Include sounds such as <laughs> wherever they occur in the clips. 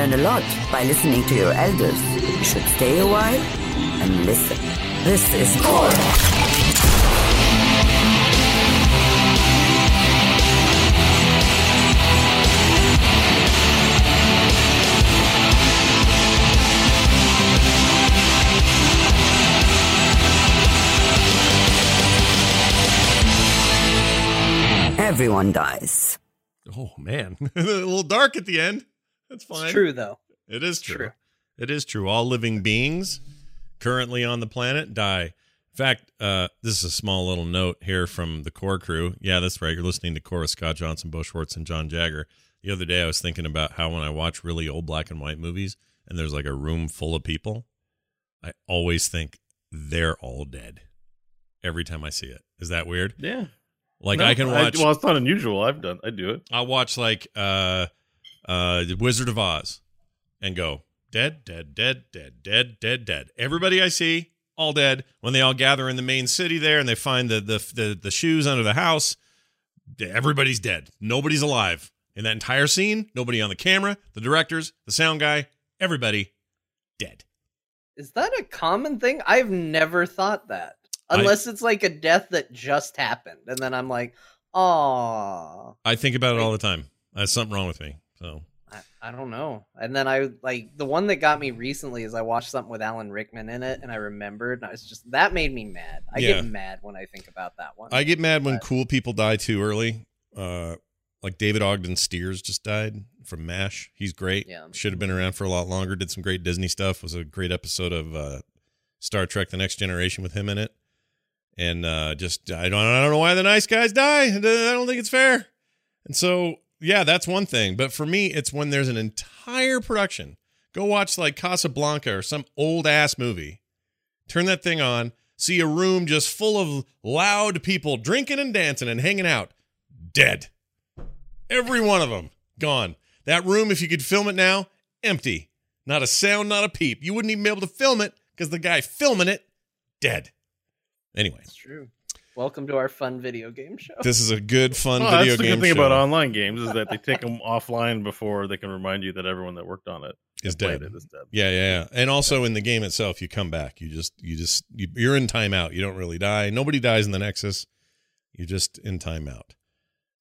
learn a lot by listening to your elders. You should stay a while and listen. This is Core. Everyone dies. Oh man, <laughs> a little dark at the end. That's fine. It's true though. It is true. true. It is true. All living beings currently on the planet die. In fact, uh, this is a small little note here from the core crew. Yeah, that's right. You're listening to Core Scott Johnson, Bo Schwartz, and John Jagger. The other day, I was thinking about how when I watch really old black and white movies and there's like a room full of people, I always think they're all dead every time I see it. Is that weird? Yeah. Like No, I can watch. well, it's not unusual. I've done. I do it. I'll watch like uh uh the Wizard of Oz and go dead, dead, dead, dead, dead, dead, dead. Everybody I see, all dead. When they all gather in the main city there and they find the the the, the shoes under the house, everybody's dead. Nobody's alive. In that entire scene, nobody on the camera, the directors, the sound guy, everybody dead. Is that a common thing? I've never thought that. I- Unless it's like a death that just happened. And then I'm like, oh, I think about it all the time. There's something wrong with me. So I, I don't know. And then I like the one that got me recently is I watched something with Alan Rickman in it and I remembered and I was just that made me mad. I Yeah. get mad when I think about that one. I get mad when cool people die too early. Uh, like David Ogden Stiers just died from MASH. He's great. Yeah. Should have been around for a lot longer. Did some great Disney stuff. Was a great episode of uh, Star Trek: The Next Generation with him in it. And uh, just I don't I don't know why the nice guys die. I don't think it's fair. And so yeah, that's one thing. But for me, it's when there's an entire production. Go watch like Casablanca or some old ass movie. Turn that thing on. See a room just full of loud people drinking and dancing and hanging out. Dead. Every one of them gone. That room, if you could film it now, empty. Not a sound, not a peep. You wouldn't even be able to film it because the guy filming it, dead. Anyway, It's true. Welcome to our fun video game show. this is a good, fun Well, video that's the game good thing show. about online games is that they take them <laughs> offline before they can remind you that everyone that worked on it Is dead. It is dead. Yeah, yeah, yeah. And also in the game itself, you come back. You just, you just, you, you're in timeout. You don't really die. Nobody dies in the Nexus. You're just in timeout.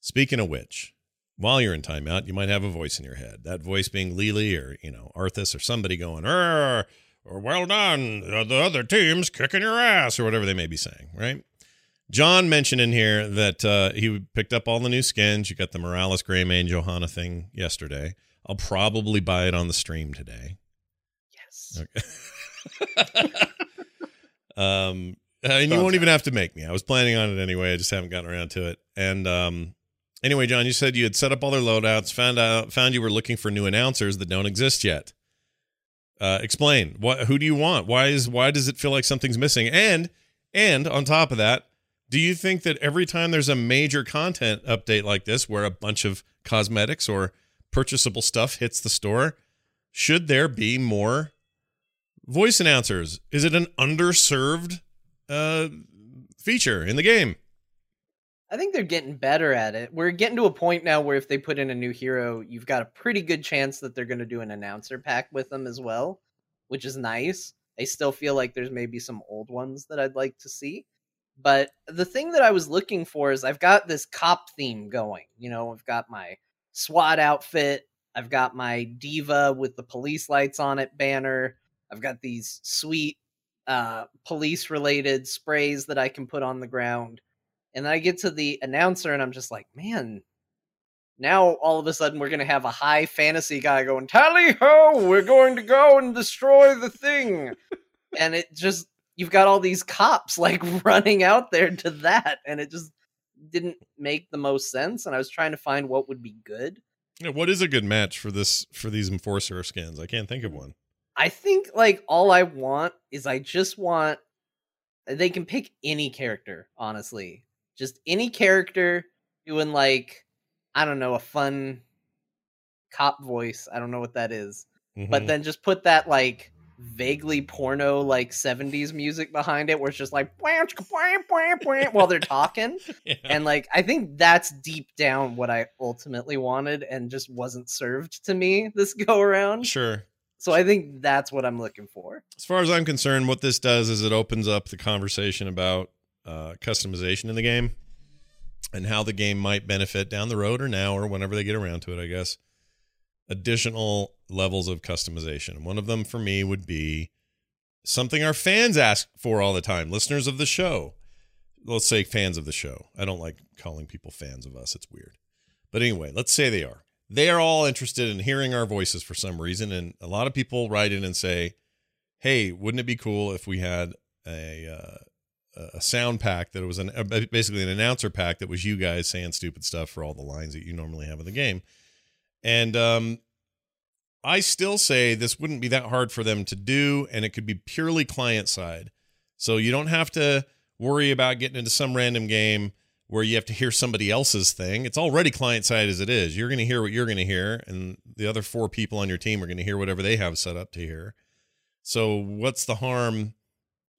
Speaking of which, while you're in timeout, you might have a voice in your head. That voice being Lily or you know Arthas or somebody going, "Er, or well done, uh, the other team's kicking your ass," or whatever they may be saying. Right? John mentioned in here that uh, he picked up all the new skins. You got the Morales Greymane Johanna thing yesterday. I'll probably buy it on the stream today. yes. Okay. <laughs> um, and you won't even have to make me. I was planning on it anyway. I just haven't gotten around to it. And um, anyway, John, you said you had set up all their loadouts, found out, found you were looking for new announcers that don't exist yet. Uh, explain what? Who do you want? Why is why does it feel like something's missing? And and on top of that, do you think that every time there's a major content update like this, where a bunch of cosmetics or purchasable stuff hits the store, should there be more voice announcers? Is it an underserved uh, feature in the game? I think they're getting better at it. We're getting to a point now where if they put in a new hero, you've got a pretty good chance that they're going to do an announcer pack with them as well, which is nice. I still feel like there's maybe some old ones that I'd like to see. But the thing that I was looking for is I've got this cop theme going. You know, I've got my SWAT outfit, I've got my diva with the police lights on it banner, I've got these sweet uh, police related sprays that I can put on the ground. And then I get to the announcer and I'm just like, man, now all of a sudden we're going to have a high fantasy guy going, tally ho, we're going to go and destroy the thing. <laughs> and it just, you've got all these cops like <laughs> running out there to that. And it just didn't make the most sense. And I was trying to find what would be good. Yeah, What is a good match for this for these enforcer skins? I can't think of one. I think like all I want is I just want they can pick any character, honestly. Just any character doing like I don't know, a fun cop voice. I don't know what that is. But Mhm. then just put that like vaguely porno like 70s music behind it where it's just like while they're talking <laughs> Yeah. and like i think that's deep down what i ultimately wanted and just wasn't served to me this go around Sure. so i think that's what i'm looking for As far as I'm concerned, what this does is it opens up the conversation about uh, customization in the game and how the game might benefit down the road or now or whenever they get around to it, I guess. Additional levels of customization. One of them for me would be something our fans ask for all the time, listeners of the show. Let's say fans of the show. I don't like calling people fans of us, it's weird. But anyway, let's say they are. They are all interested in hearing our voices for some reason. And a lot of people write in and say, hey, wouldn't it be cool if we had a uh, a sound pack that was an uh, basically an announcer pack that was you guys saying stupid stuff for all the lines that you normally have in the game, and um, I still say this wouldn't be that hard for them to do, and it could be purely client side, so you don't have to worry about getting into some random game where you have to hear somebody else's thing. It's already client side as it is. You're going to hear what you're going to hear, and the other four people on your team are going to hear whatever they have set up to hear. So what's the harm?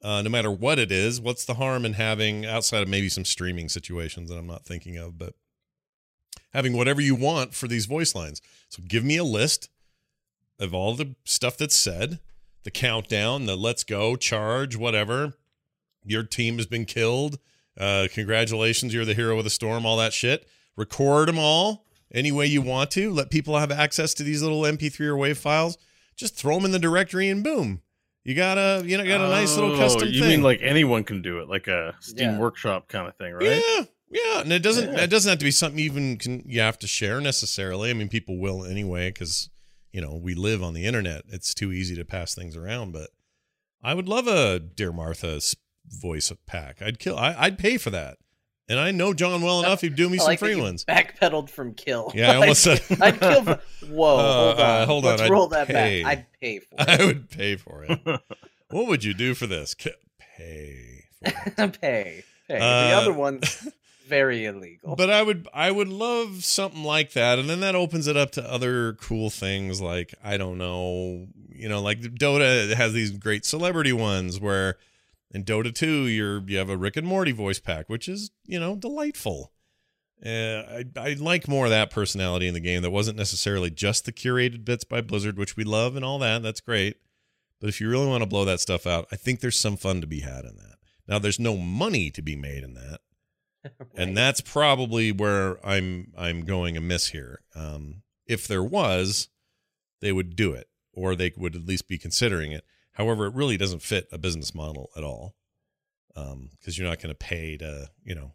Uh, no matter what it is, what's the harm in having outside of maybe some streaming situations that I'm not thinking of, but having whatever you want for these voice lines. So give me a list of all the stuff that's said, the countdown, the let's go, charge, whatever. Your team has been killed. Uh, congratulations, you're the hero of the storm, all that shit. Record them all any way you want to. Let people have access to these little MP3 or WAV files. Just throw them in the directory and boom. You got a you know got a nice little Oh, custom You thing. mean like anyone can do it, like a Steam Yeah. Workshop kind of thing, right? Yeah, yeah, and it doesn't Yeah. it doesn't have to be something you even can you have to share necessarily. I mean, people will anyway because you know we live on the internet. It's too easy to pass things around. But I would love a Dear Martha voice pack. I'd kill. I, I'd pay for that. And I know John well <laughs> enough. He'd do me I some like free ones. backpedaled from kill Yeah, I almost <laughs> said. i'd kill for, whoa <laughs> Uh, hold on uh, hold on, let's I'd roll that pay. back i'd pay for it I would pay for it. what would you do for this? Ki- Pay for it. pay. Pay. the Uh, other one's very illegal. but I would I would love something like that, and then that opens it up to other cool things like I don't know, you know, like Dota has these great celebrity ones where in Dota 2 you're you have a Rick and Morty voice pack, which is you know delightful. Uh, I I like more of that personality in the game that wasn't necessarily just the curated bits by Blizzard, which we love and all that. That's great. But if you really want to blow that stuff out, I think there's some fun to be had in that. Now, there's no money to be made in that <laughs> and that's probably where I'm I'm going amiss here. Um, if there was, they would do it, or they would at least be considering it. However, it really doesn't fit a business model at all, because you're not going to pay to you know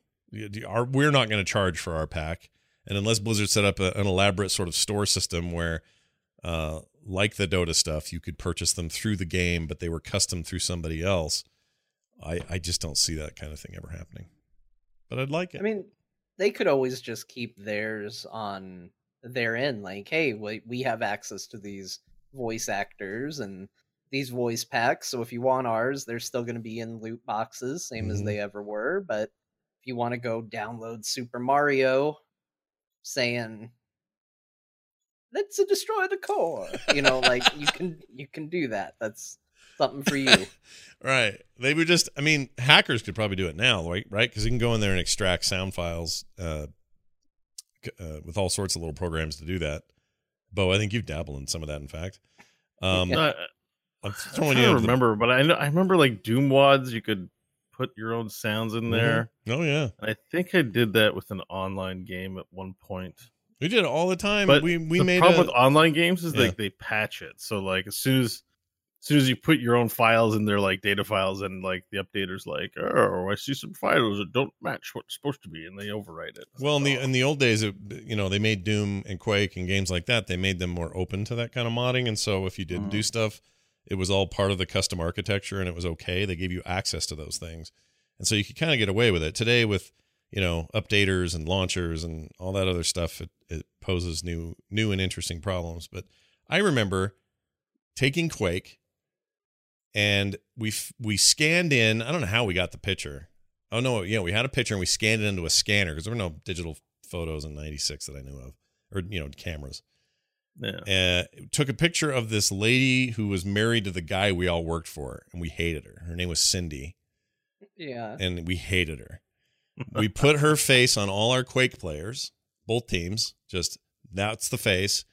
our, we're not going to charge for our pack, and unless Blizzard set up a, an elaborate sort of store system where. Uh, like the Dota stuff, you could purchase them through the game, but they were custom through somebody else. I, I just don't see that kind of thing ever happening. But I'd like it. I mean, they could always just keep theirs on their end. Like, hey, we, we have access to these voice actors and these voice packs. So if you want ours, they're still going to be in loot boxes, same as Mhm. they ever were. But if you want to go download Super Mario, saying let's destroy the core, you know, like you can you can do that. That's something for you. <laughs> Right. They would just, I mean, hackers could probably do it now, right? Right? Because you can go in there and extract sound files uh, uh, with all sorts of little programs to do that. Bo, I think you've dabbled in some of that, in fact. Um, Uh, I'm I'm throwing trying you to into the- remember, but I know I remember like Doom wads. You could put your own sounds in there. Oh, yeah. And I think I did that with an online game at one point. We did it all the time. But we we the made problem a, with online games is Yeah. like they patch it. So like as soon as as soon as you put your own files in there, like data files, and like the updater's like, oh, I see some files that don't match what's supposed to be, and they overwrite it. It's Well, in the oh. in the old days, it, you know, they made Doom and Quake and games like that. They made them more open to that kind of modding, and so if you didn't do Mhm. stuff, it was all part of the custom architecture, and it was okay. They gave you access to those things, and so you could kind of get away with it. Today, with you know updaters and launchers and all that other stuff, it, it poses new new and interesting problems. But I remember taking Quake, and we we scanned in. I don't know how we got the picture. Oh no, yeah, we had a picture and we scanned it into a scanner because there were no digital photos in '96 that I knew of, or you know, cameras. Yeah. uh, took a picture of this lady who was married to the guy we all worked for, and we hated her. Her name was Cindy, Yeah. and we hated her. <laughs> we put her face on all our Quake players, both teams. Just that's the face,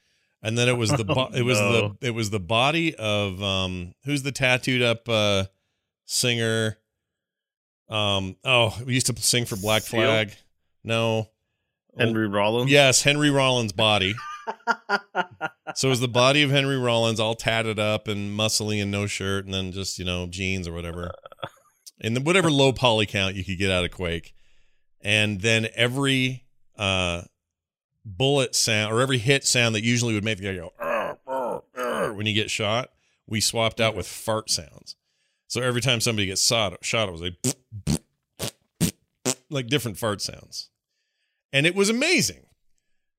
and then it was the <laughs> bo- Oh, it was no. the it was the body of um who's the tattooed up uh singer. Um oh, we used to sing for Black Seal? Flag. No, Henry Rollins. Yes, Henry Rollins' body. So it was the body of Henry Rollins all tatted up and muscly and no shirt, and then just you know jeans or whatever, <laughs> and then whatever low poly count you could get out of Quake, and then every uh, bullet sound or every hit sound that usually would make the guy go "Arr, arr, arr," when you get shot, we swapped out with fart sounds. So every time somebody gets shot, shot it was like <laughs> like different fart sounds, and it was amazing.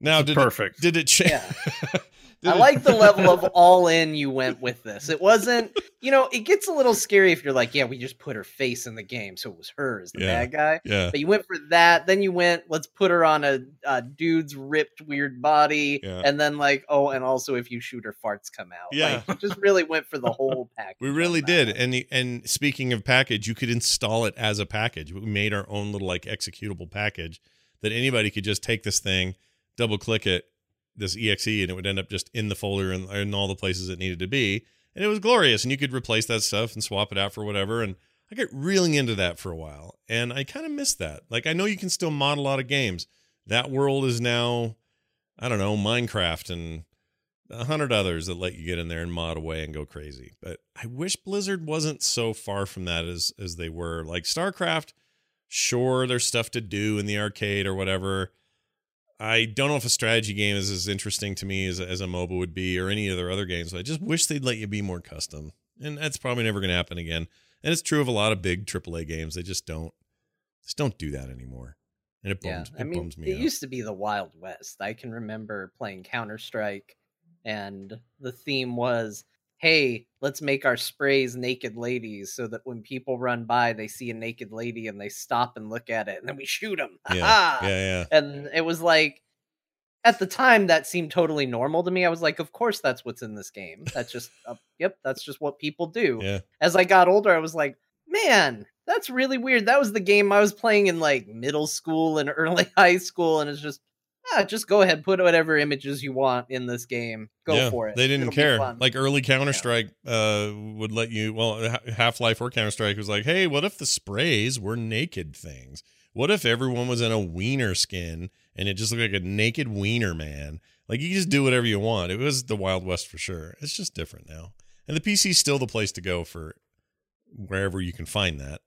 Now did perfect. It, did it change? Yeah. <laughs> I like the <laughs> level of all in you went with this. It wasn't, you know, it gets a little scary if you're like, yeah, we just put her face in the game, so it was her as the Yeah. bad guy. Yeah. But you went for that. Then you went, let's put her on a, a dude's ripped weird body, Yeah. and then like, oh, and also if you shoot her, farts come out. Yeah. like, just really went for the whole <laughs> package. We really did. one. And the, and speaking of package, you could install it as a package. We made our own little like executable package that anybody could just take this thing, double click it, this exe, and it would end up just in the folder and in all the places it needed to be. And it was glorious. And you could replace that stuff and swap it out for whatever. And I got reeling into that for a while. And I kind of missed that. Like I know you can still mod a lot of games. That world is now, I don't know, Minecraft and a hundred others that let you get in there and mod away and go crazy. But I wish Blizzard wasn't so far from that as as they were. Like StarCraft, sure, there's stuff to do in the arcade or whatever. I don't know if a strategy game is as interesting to me as, as a MOBA would be or any of their other games. I just wish they'd let you be more custom. And that's probably never going to happen again. And it's true of a lot of big AAA games. They just don't just don't do that anymore. And it Yeah, I it mean, bums me it out. used to be the Wild West. I can remember playing Counter Strike, and the theme was, "Hey, let's make our sprays naked ladies, so that when people run by, they see a naked lady and they stop and look at it, and then we shoot them." <laughs> yeah, yeah, yeah. And it was like, at the time, that seemed totally normal to me. I was like, "Of course, that's what's in this game. That's just, <laughs> uh, yep, that's just what people do." Yeah. as I got older, I was like, man, that's really weird. That was the game I was playing in like middle school and early <laughs> high school, and it's just, ah, just go ahead, put whatever images you want in this game. Go yeah, for it. They didn't It'll care. Like early Counter Strike uh, would let you. Well, Half Life or Counter Strike was like, hey, what if the sprays were naked things? What if everyone was in a wiener skin and it just looked like a naked wiener man? Like you just do whatever you want. It was the Wild West for sure. It's just different now, and the PC's still the place to go for wherever you can find that.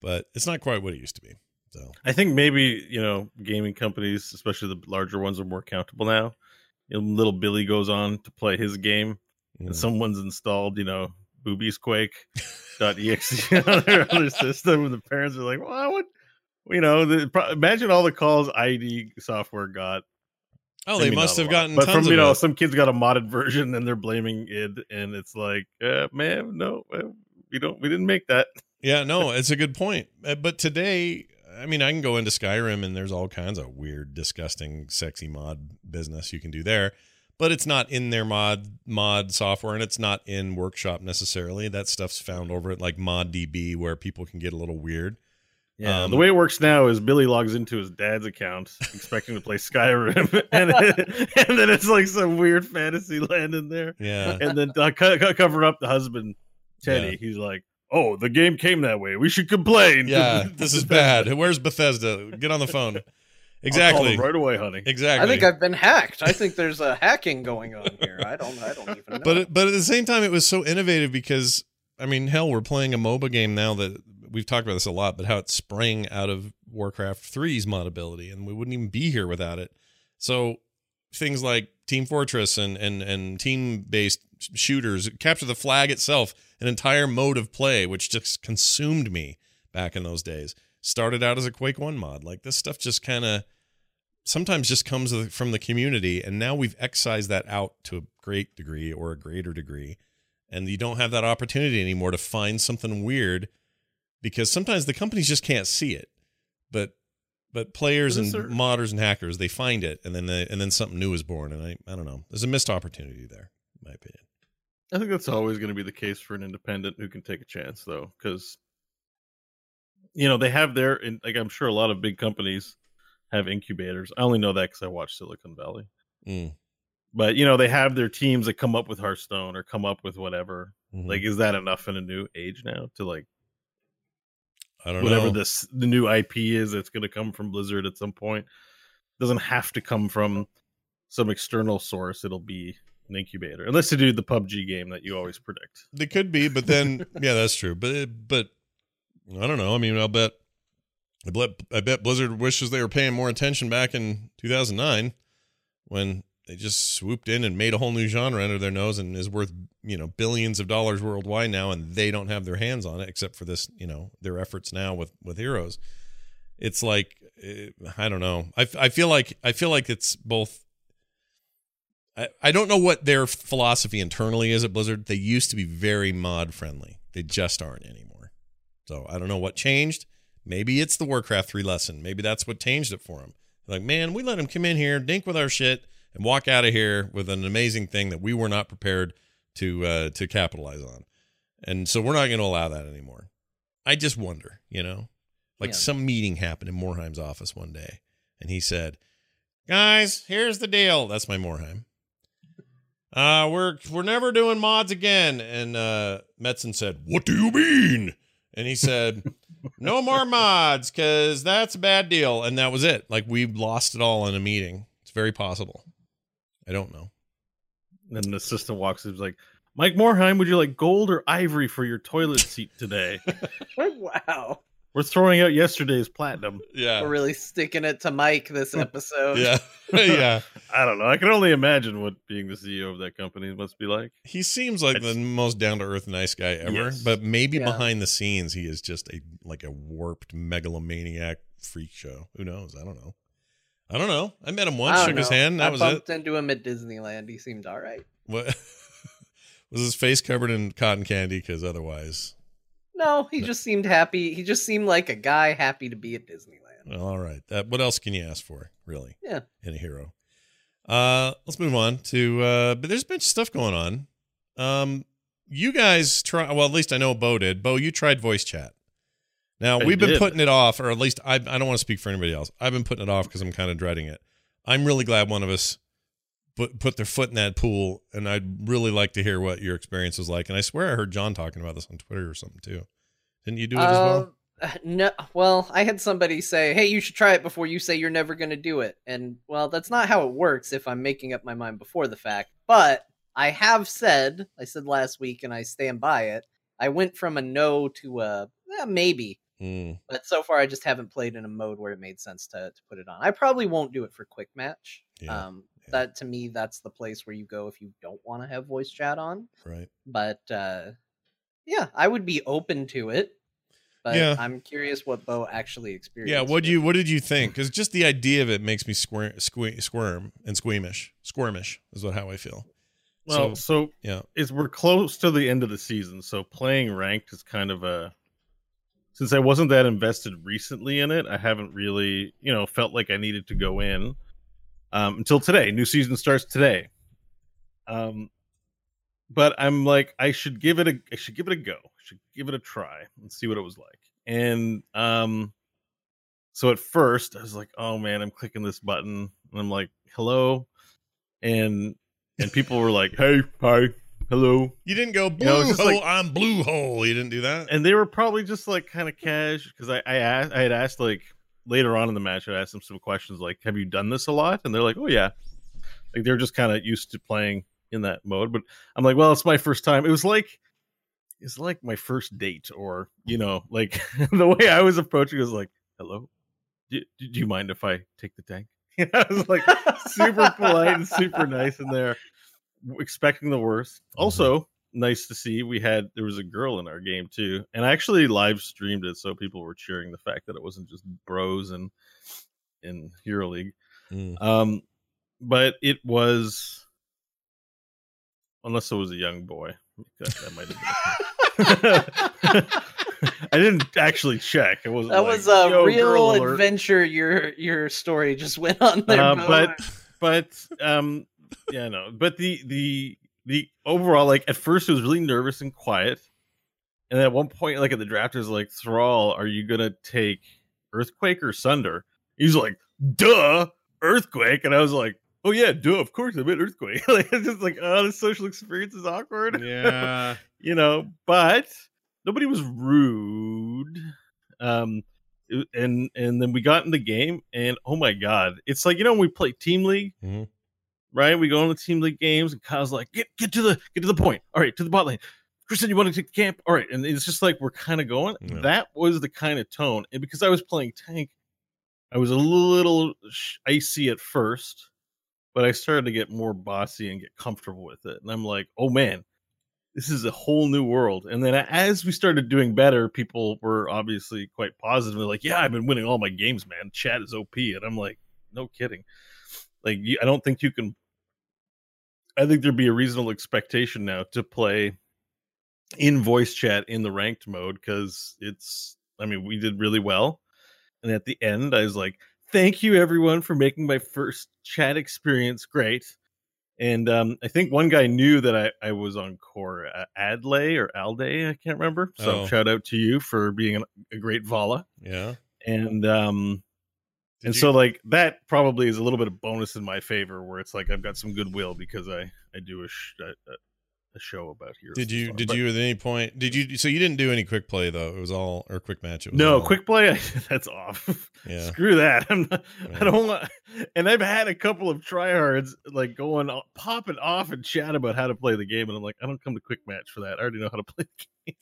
But it's not quite what it used to be. So I think maybe you know gaming companies, especially the larger ones, are more accountable now. You know, little Billy goes on to play his game, mm. and someone's installed, you know, boobiesquake.exe <laughs> <laughs> on their other system, and the parents are like, "Well, I would, you know, the, imagine all the calls ID software got. oh, they Maybe must have lot, gotten but tons from of you know, it. some kids got a modded version, and they're blaming id, and it's like, uh, man, no, uh, we don't, we didn't make that. Yeah, no, <laughs> it's a good point. Uh, But today, I mean, I can go into Skyrim and there's all kinds of weird, disgusting, sexy mod business you can do there. But it's not in their mod mod software and it's not in workshop necessarily. That stuff's found over at like ModDB where people can get a little weird. Yeah, Um, the way it works now is Billy logs into his dad's account, expecting to play Skyrim, <laughs> and, it- and then it's like some weird fantasy land in there. Yeah. And then to co- co- cover up the husband, Teddy, Yeah. he's like, "Oh, the game came that way. We should complain." Yeah, <laughs> this is bad. Where's Bethesda? Get on the phone. <laughs> I'll call Exactly. right away, honey. Exactly. I think I've been hacked. I think there's a hacking going on here. I don't. I don't even know. but but at the same time, it was so innovative because I mean, hell, we're playing a MOBA game now that we've talked about this a lot, but how it sprang out of Warcraft 3's modability, and we wouldn't even be here without it. So things like Team Fortress and and and team based shooters, capture the flag itself, an entire mode of play which just consumed me back in those days. Started out as a Quake One mod. Like this stuff just kind of sometimes just comes from the community and now we've excised that out to a great degree or a greater degree and you don't have that opportunity anymore to find something weird because sometimes the companies just can't see it but but players and modders and hackers they find it and then they, and then something new is born and I I don't know. There's a missed opportunity there, in my opinion. I think that's always going to be the case for an independent who can take a chance, though, because you know they have their, and like I'm sure a lot of big companies have incubators. I only know that because I watch Silicon Valley. Mm, But you know they have their teams that come up with Hearthstone or come up with whatever. mhm. Like, is that enough in a new age now to like I don't know whatever know. this the new IP is that's going to come from Blizzard at some point? Doesn't have to come from some external source. It'll be an incubator, unless they do the PUBG game that you always predict. They could be, but then <laughs> yeah, that's true. But but I don't know. I mean, I'll bet I bet I bet Blizzard wishes they were paying more attention back in 2009 when they just swooped in and made a whole new genre under their nose and is worth you know billions of dollars worldwide now, and they don't have their hands on it except for this you know their efforts now with with Heroes. It's like eh, I don't know. I I feel like I feel like it's both I, I don't know what their philosophy internally is at Blizzard. They used to be very mod friendly. They just aren't anymore. So I don't know what changed. Maybe it's the Warcraft 3 lesson. Maybe that's what changed it for them. Like, man, we let them come in here, dink with our shit, and walk out of here with an amazing thing that we were not prepared to uh, to capitalize on. And so we're not going to allow that anymore. I just wonder, you know, like Yeah. some meeting happened in Morhaime's office one day, and he said, "Guys, here's the deal." That's my Morhaime. Uh, we're we're never doing mods again. And uh, Metzen said, "What do you mean?" And he said, <laughs> "No more mods, because that's a bad deal." And that was it. Like we lost it all in a meeting. It's very possible. I don't know. And the assistant walks in, he's like, Mike Morhaime, would you like gold or ivory for your toilet seat today? <laughs> <laughs> wow. We're throwing out yesterday's platinum. Yeah. We're really sticking it to Mike this <laughs> episode. Yeah. <laughs> yeah. <laughs> I don't know. I can only imagine what being the CEO of that company must be like. He seems like I the most down to earth nice guy ever, Yes. but maybe Yeah. behind the scenes he is just a like a warped megalomaniac freak show. Who knows? I don't know. I don't know. I met him once, I shook don't his hand. That I was it. bumped into him at Disneyland. He seemed all right. What was his face covered in cotton candy? Because otherwise, No, he just seemed happy. He just seemed like a guy happy to be at Disneyland. well, all right. That what else can you ask for, really? Yeah. in a hero. Uh, let's move on to. Uh, but there's a bunch of stuff going on. Um, you guys try. Well, at least I know Bo did. Bo, you tried voice chat. Now I we've been did. putting it off, or at least I. I don't want to speak for anybody else. I've been putting it off because I'm kind of dreading it. I'm really glad one of us put put their foot in that pool, and I'd really like to hear what your experience was like. And I swear I heard John talking about this on Twitter or something too. Didn't you do it as well? Uh, <sighs> no, well, I had somebody say, "Hey, you should try it before you say you're never going to do it." And well, that's not how it works if I'm making up my mind before the fact. But I have said, I said last week, and I stand by it. I went from a no to a eh, maybe, Mm, but so far I just haven't played in a mode where it made sense to to put it on. I probably won't do it for quick match. Yeah, um, yeah. that to me, that's the place where you go if you don't want to have voice chat on. right. But uh, yeah, I would be open to it. But Yeah. I'm curious what Bo actually experienced. Yeah, what with you what did you think? Because just the idea of it makes me squirm, sque- squirm and squeamish. Squirmish is what how I feel. Well, So- so, Yeah, is we're close to the end of the season, so playing ranked is kind of a since I wasn't that invested recently in it, I haven't really, you know, felt like I needed to go in um, until today. New season starts today. Um, but I'm like, I should give it a, I should give it a go. I should give it a try and see what it was like. And um, so at first I was like, oh man, I'm clicking this button, and I'm like, hello, and and people were like, hey, hi, hello, you didn't go blue know, it's hole. like- I'm blue hole. You didn't do that. and they were probably just like kind of cash because I I asked I had asked like later on in the match I asked them some questions like have you done this a lot and they're like oh yeah like they're just kind of used to playing in that mode but I'm like well it's my first time. It was like it's like my first date or you know like <laughs> the way I was approaching was like hello? Do, do you mind if I take the tank? <laughs> I was like super polite and super nice in there expecting the worst. Also nice to see we had there was a girl in our game too and i actually live streamed it so people were cheering the fact that it wasn't just bros and in hero league. Mm. um but it was unless it was a young boy that, that might have been <laughs> I didn't actually check. It wasn't. That like, was a real adventure. Your your story just went on there, Uh, but but um yeah no but the the the overall like at first it was really nervous and quiet and then at one point like at the draft it like thrall are you gonna take earthquake or sunder he's like duh earthquake and i was like oh yeah duh of course i meant earthquake. <laughs> Like it's just like oh the social experience is awkward. Yeah. <laughs> you know but nobody was rude um and and then we got in the game and oh my god it's like you know when we play team league? Mhm. right? We go on the team league games and kyle's like get get to the get to the point. All right to the bot lane. Kristen you want to take the camp? All right and it's just like we're kind of going. Yeah. that was the kind of tone and because i was playing tank i was a little icy at first but i started to get more bossy and get comfortable with it and i'm like oh man this is a whole new world. And then as we started doing better, people were obviously quite positive. They're like, "Yeah, I've been winning all my games, man. Chat is OP." And I'm like, "No kidding." Like, I don't think you can. I think there'd be a reasonable expectation now to play in voice chat in the ranked mode because it's. I mean, we did really well, and at the end, I was like, "Thank you, everyone, for making my first chat experience great." And um, I think one guy knew that I, I was on core uh, Adlay or Alday, I can't remember. So Oh. shout out to you for being an, a great Valla. Yeah. And um, Did and you- so like that probably is a little bit of bonus in my favor, where it's like I've got some goodwill because I I do a sh- a, a- show about here. Did you did you at any point did you so you didn't do any quick play though? It was all or quick match. It was No, all- quick play. <laughs> that's off. Yeah. Screw that. I'm not, Yeah. I don't want. And I've had a couple of tryhards like going popping off and chat about how to play the game, and I'm like, I don't come to quick match for that. I already know how to <laughs> play the game.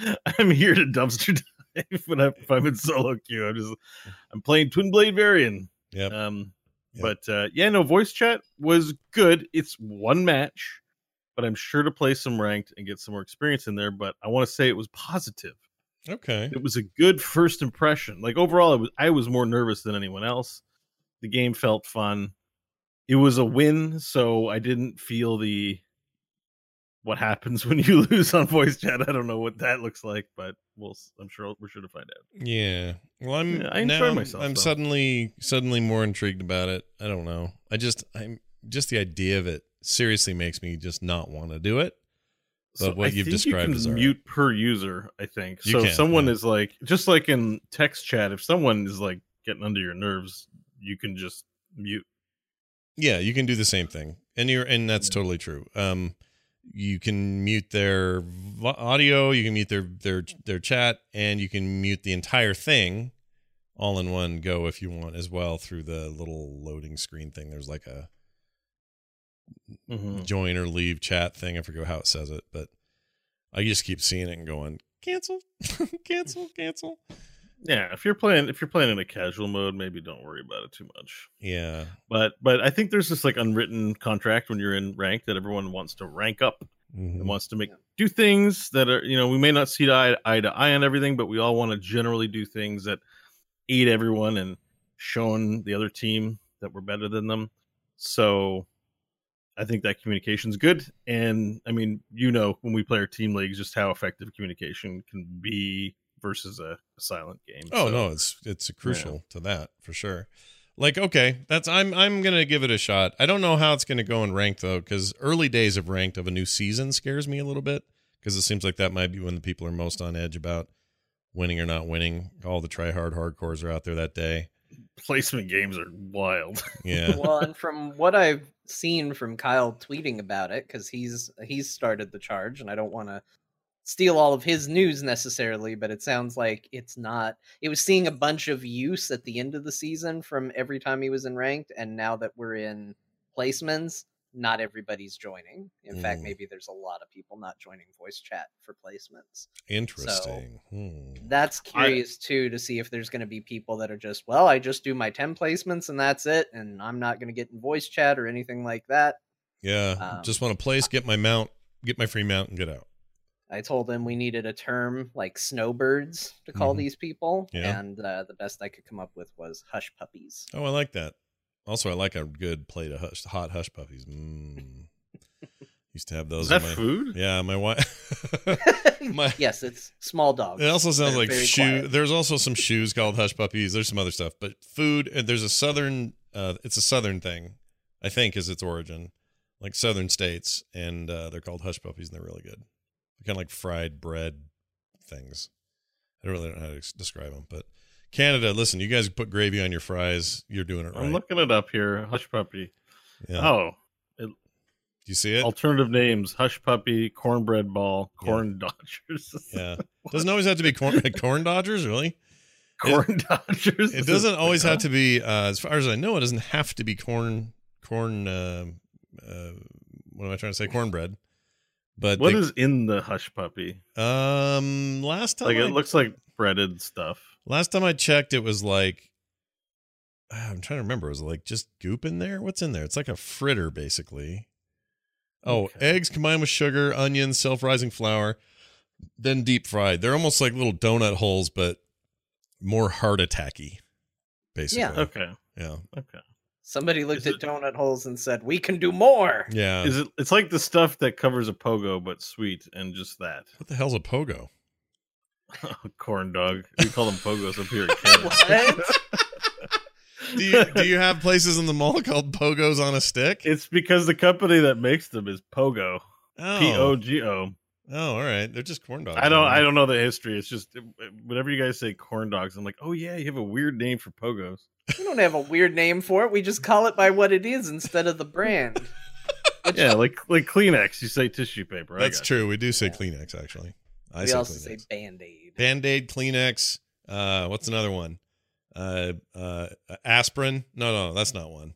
Yeah. <laughs> I'm here to dumpster dive when I, if I'm in solo queue. I'm just I'm playing Twin Blade Varian. Yeah. Um, Yep. but uh, yeah, no, voice chat was good. It's one match, but I'm sure to play some ranked and get some more experience in there. But I want to say it was positive Okay. it was a good first impression. Like overall, was I was more nervous than anyone else. The game felt fun. It was a win, so I didn't feel the what happens when you <laughs> lose on voice chat. I don't know what that looks like, but we'll. I'm sure we're sure to find out. Yeah. Well, I'm Yeah, I enjoy I'm- myself, I'm though. suddenly suddenly more intrigued about it. I don't know. I just I'm just the idea of it seriously makes me just not want to do it. But what I you've described you is all right. mute per user. I think You so. can, if someone yeah. is like just like in text chat, if someone is like getting under your nerves, you can just mute. Yeah, you can do the same thing, and you're and that's Yeah. totally true. Um, you can mute their audio, you can mute their their their chat, and you can mute the entire thing all in one go if you want as well through the little loading screen thing. There's like a Mhm. join or leave chat thing. I forget how it says it, but I just keep seeing it and going cancel, <laughs> cancel, cancel. Yeah, if you're playing if you're playing in a casual mode, maybe don't worry about it too much. Yeah, But but I think there's this like unwritten contract when you're in rank that everyone wants to rank up Mhm. and wants to make do things that are you know we may not see eye, eye to eye on everything, but we all want to generally do things that aid everyone and showing the other team that we're better than them. So I think that communication's good. And I mean, you know, when we play our team leagues, just how effective communication can be versus a, a silent game. Oh So- no, it's it's crucial to that for sure. Like okay, that's I'm I'm gonna give it a shot. I don't know how it's gonna go in ranked though, because early days of ranked of a new season scares me a little bit because it seems like that might be when the people are most on edge about winning or not winning. All the try hard hardcores are out there that day. Placement games are wild. <laughs> Yeah, well, and from what I've seen from Kyle tweeting about it, because he's he's started the charge, and I don't want to steal all of his news necessarily, but it sounds like it's not. It was seeing a bunch of use at the end of the season from every time he was in ranked, and now that we're in placements, not everybody's joining. In fact, Mm. maybe there's a lot of people not joining voice chat for placements. interesting. Hmm. That's curious too to see if there's going to be people that are just, well, I just do my 10 placements and that's it. And I'm not going to get in voice chat or anything like that. Yeah, Um, just want to place, get my mount, get my free mount, and get out. I told them we needed a term like snowbirds to call Mhm. these people. Yeah. And uh, the best I could come up with was hush puppies. Oh, I like that. Also, I like a good plate of hush, hot hush puppies. Mm. Used to have those. Is that in my, food? Yeah, my wife. <laughs> My- <laughs> yes, it's small dogs. It also sounds They're like shoe. quiet. There's also some <laughs> shoes called hush puppies. There's some other stuff, but food. And there's a southern. Uh, it's a southern thing, I think, is its origin, like southern states, and uh, they're called hush puppies, and they're really good. They're kind of like fried bread things. I don't really know how to describe them, but Canada. Listen, you guys put gravy on your fries. You're doing it right. I'm looking it up here. Hush puppy. yeah. Oh, Do you see it? alternative names: Hush puppy, cornbread ball, Yeah. corn <laughs> dodgers. Yeah. <laughs> Doesn't always have to be corn <laughs> corn dodgers, really. corn dodgers. It doesn't always have to be. Uh, as far as I know, it doesn't have to be corn. Corn. Uh, uh, what am I trying to say? Cornbread. But What is in the hush puppy? um last time Like I, it looks like breaded stuff. Last time I checked, it was like ah, I'm trying to remember. It Was like just goop in there? What's in there? It's like a fritter, basically. Oh, Okay. eggs combined with sugar, onions, self-rising flour, then deep fried. They're almost like little donut holes, but more heart attacky. Basically. Yeah. Okay. Yeah. Okay. Somebody looked Is at it- donut holes and said, "We can do more." Yeah. Is it? It's like the stuff that covers a pogo, but sweet and just that. what the hell's a pogo? <laughs> corn dog. We call them pogos up here in <laughs> Canada. What? <laughs> Do you do you have places in the mall called pogos on a stick? It's because the company that makes them is Pogo. Oh. P O G O. Oh, all right. They're just corn dogs. I don't. I don't know the history. It's just whenever you guys say corn dogs, I'm like, oh yeah, you have a weird name for pogos. we don't have a weird name for it. We just call it by what it is instead of the brand. Yeah, like like Kleenex. You say tissue paper. That's true. We do say Yeah. Kleenex actually. I we say also Kleenex. say Band Aid. Band-Aid, Kleenex. Uh, what's another one? Uh, uh, aspirin. No, no, that's not one.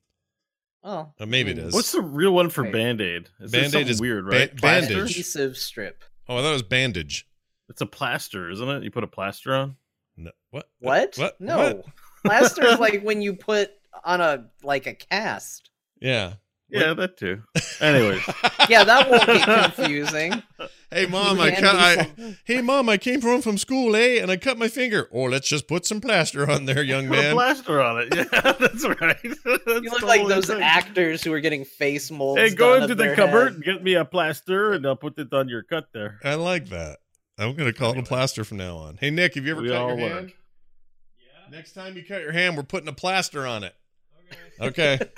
Oh, Uh, maybe it I mean, is. What's the real one for Band Aid? Band-Aid is weird, ba- right? bandage. Adhesive strip? Oh, I thought it was bandage. It's a plaster, isn't it? You put a plaster on. No, what? What? What? No, What? plaster is <laughs> like when you put on a like a cast. Yeah. Yeah, that too. Anyways, <laughs> Yeah, that won't get confusing. Hey, mom, I cut. I, hey, mom, I came home from school, eh? And I cut my finger. Oh, let's just put some plaster on there, young put a man. plaster on it. <laughs> Yeah, that's right. That's You look like those right. actors who are getting face molds. Hey, go done into of the cupboard head. and get me a plaster, and I'll put it on your cut there. I like that. I'm gonna call it a plaster from now on. Hey, Nick, have you ever We cut all your learn. hand? Next time you cut your hand, we're putting a plaster on it. Okay. <laughs>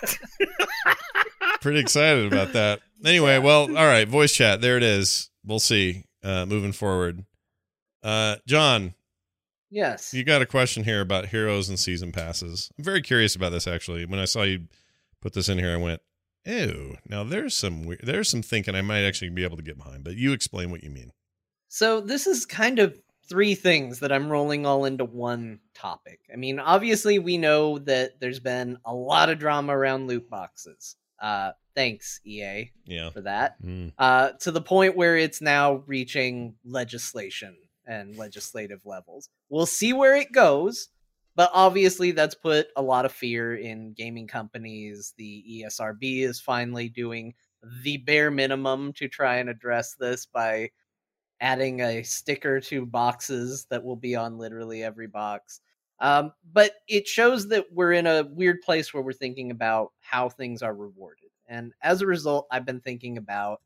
Pretty excited about that. <laughs> Anyway, well, all right, voice chat. There it is. We'll see. Uh moving forward. Uh John, Yes. you got a question here about heroes and season passes. I'm very curious about this actually. When I saw you put this in here, I went, "Ew." Now there's some weird, there's some thinking I might actually be able to get behind, but you explain what you mean. So this is kind of three things that I'm rolling all into one topic. I mean, obviously we know that there's been a lot of drama around loot boxes. Uh thanks EA Yeah. for that. Mm. Uh to the point where it's now reaching legislation and legislative levels. We'll see where it goes, but obviously that's put a lot of fear in gaming companies. The ESRB is finally doing the bare minimum to try and address this by adding a sticker to boxes that will be on literally every box. Um, but it shows that we're in a weird place where we're thinking about how things are rewarded. And as a result, I've been thinking about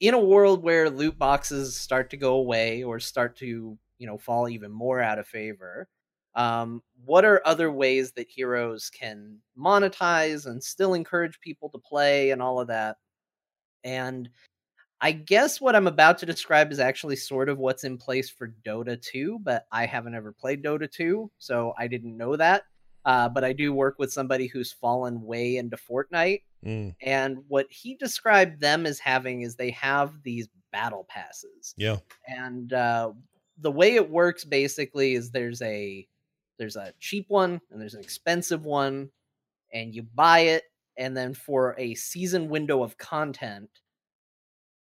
in a world where loot boxes start to go away or start to, you know, fall even more out of favor, um, what are other ways that heroes can monetize and still encourage people to play and all of that? And I guess what I'm about to describe is actually sort of what's in place for Dota 2, but I haven't ever played Dota 2, so I didn't know that. Uh, but I do work with somebody who's fallen way into Fortnite, Mm. and what he described them as having is they have these battle passes Yeah. and uh, the way it works basically is there's a there's a cheap one and there's an expensive one and you buy it and then for a season window of content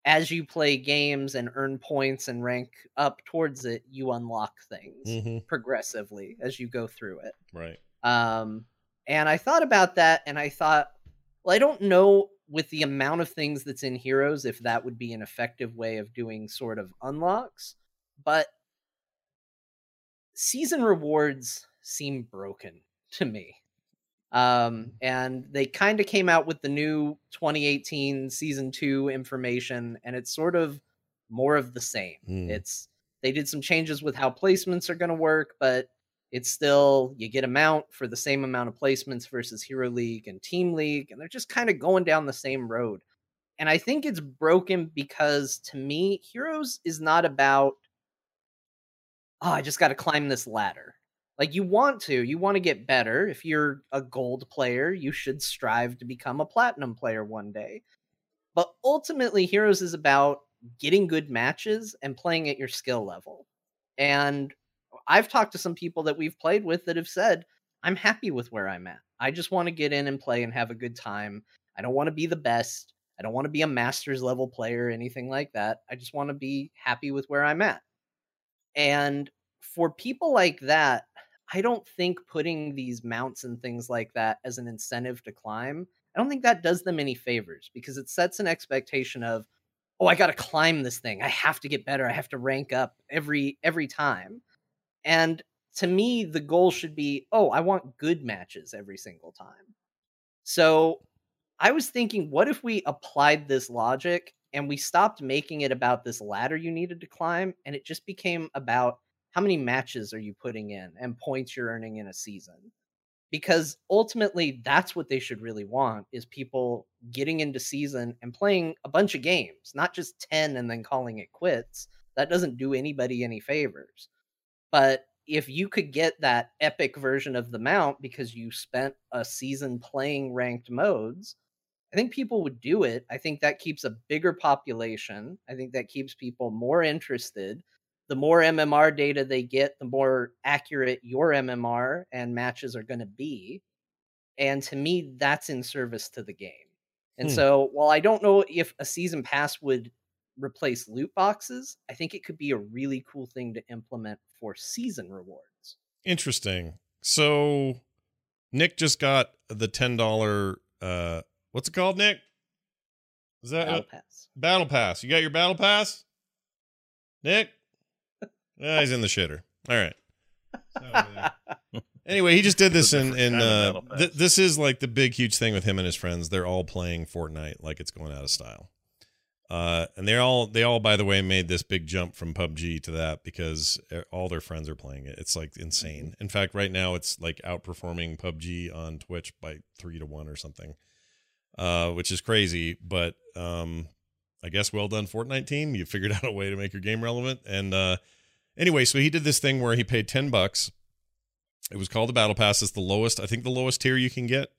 as you play games and earn points and rank up towards it you unlock things hmm progressively as you go through it Right. um, and I thought about that and I thought, well, I don't know with the amount of things that's in Heroes if that would be an effective way of doing sort of unlocks, but season rewards seem broken to me. Um, and they kind of came out with the new 2018 season two information, and it's sort of more of the same. Hmm. It's they did some changes with how placements are going to work, but it's still you get a mount for the same amount of placements versus Hero League and Team League, and they're just kind of going down the same road. And I think it's broken because to me, Heroes is not about oh, I just got to climb this ladder. Like you want to, you want to get better. If you're a gold player, you should strive to become a platinum player one day. But ultimately, Heroes is about getting good matches and playing at your skill level. And I've talked to some people that we've played with that have said, I'm happy with where I'm at. I just want to get in and play and have a good time. I don't want to be the best. I don't want to be a master's level player or anything like that. I just want to be happy with where I'm at. And for people like that, I don't think putting these mounts and things like that as an incentive to climb, I don't think that does them any favors because it sets an expectation of, oh, I got to climb this thing. I have to get better. I have to rank up every every time. And to me, the goal should be, oh, I want good matches every single time. So I was thinking, what if we applied this logic and we stopped making it about this ladder you needed to climb and it just became about how many matches are you putting in and points you're earning in a season? Because ultimately that's what they should really want is people getting into season and playing a bunch of games, not just 10 and then calling it quits. That doesn't do anybody any favors. But if you could get that epic version of the mount because you spent a season playing ranked modes, I think people would do it. I think that keeps a bigger population. I think that keeps people more interested. The more MMR data they get, the more accurate your MMR and matches are going to be. And to me, that's in service to the game. And Hmm. so, while I don't know if a season pass would replace loot boxes, I think it could be a really cool thing to implement for season rewards. Interesting. So Nick just got the ten dollar uh what's it called, Nick? Is that Battle pass. battle pass? You got your battle pass? Nick? Ah, he's in the shitter. All right. <laughs> Anyway, he just did this in in uh th- this is like the big huge thing with him and his friends. They're all playing Fortnite like it's going out of style. Uh and they're all they all by the way made this big jump from PUBG to that because uh, all their friends are playing it. It's like insane. In fact, right now it's like outperforming PUBG on Twitch by 3 to 1 or something. Uh which is crazy, but um I guess well done Fortnite team. You figured <laughs> out a way to make your game relevant and uh anyway, so he did this thing where he paid 10 bucks it was called the Battle Pass. It's the lowest, I think, the lowest tier you can get.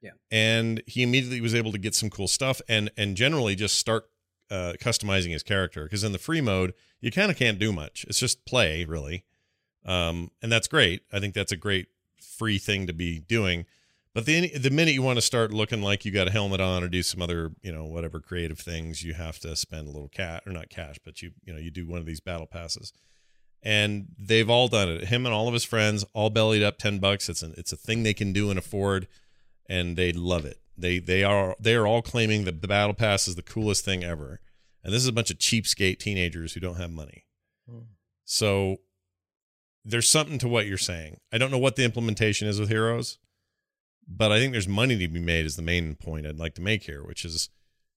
Yeah. And he immediately was able to get some cool stuff and and generally just start uh, customizing his character because in the free mode you kind of can't do much. It's just play really, um, and that's great. I think that's a great free thing to be doing. But the the minute you want to start looking like you got a helmet on or do some other you know whatever creative things, you have to spend a little cat or not cash, but you you know you do one of these battle passes and they've all done it. Him and all of his friends all bellied up ten bucks. It's an it's a thing they can do and afford, and they love it. They they are they are all claiming that the battle pass is the coolest thing ever, and this is a bunch of cheapskate teenagers who don't have money. Hmm. So there's something to what you're saying. I don't know what the implementation is with heroes, but I think there's money to be made. Is the main point I'd like to make here, which is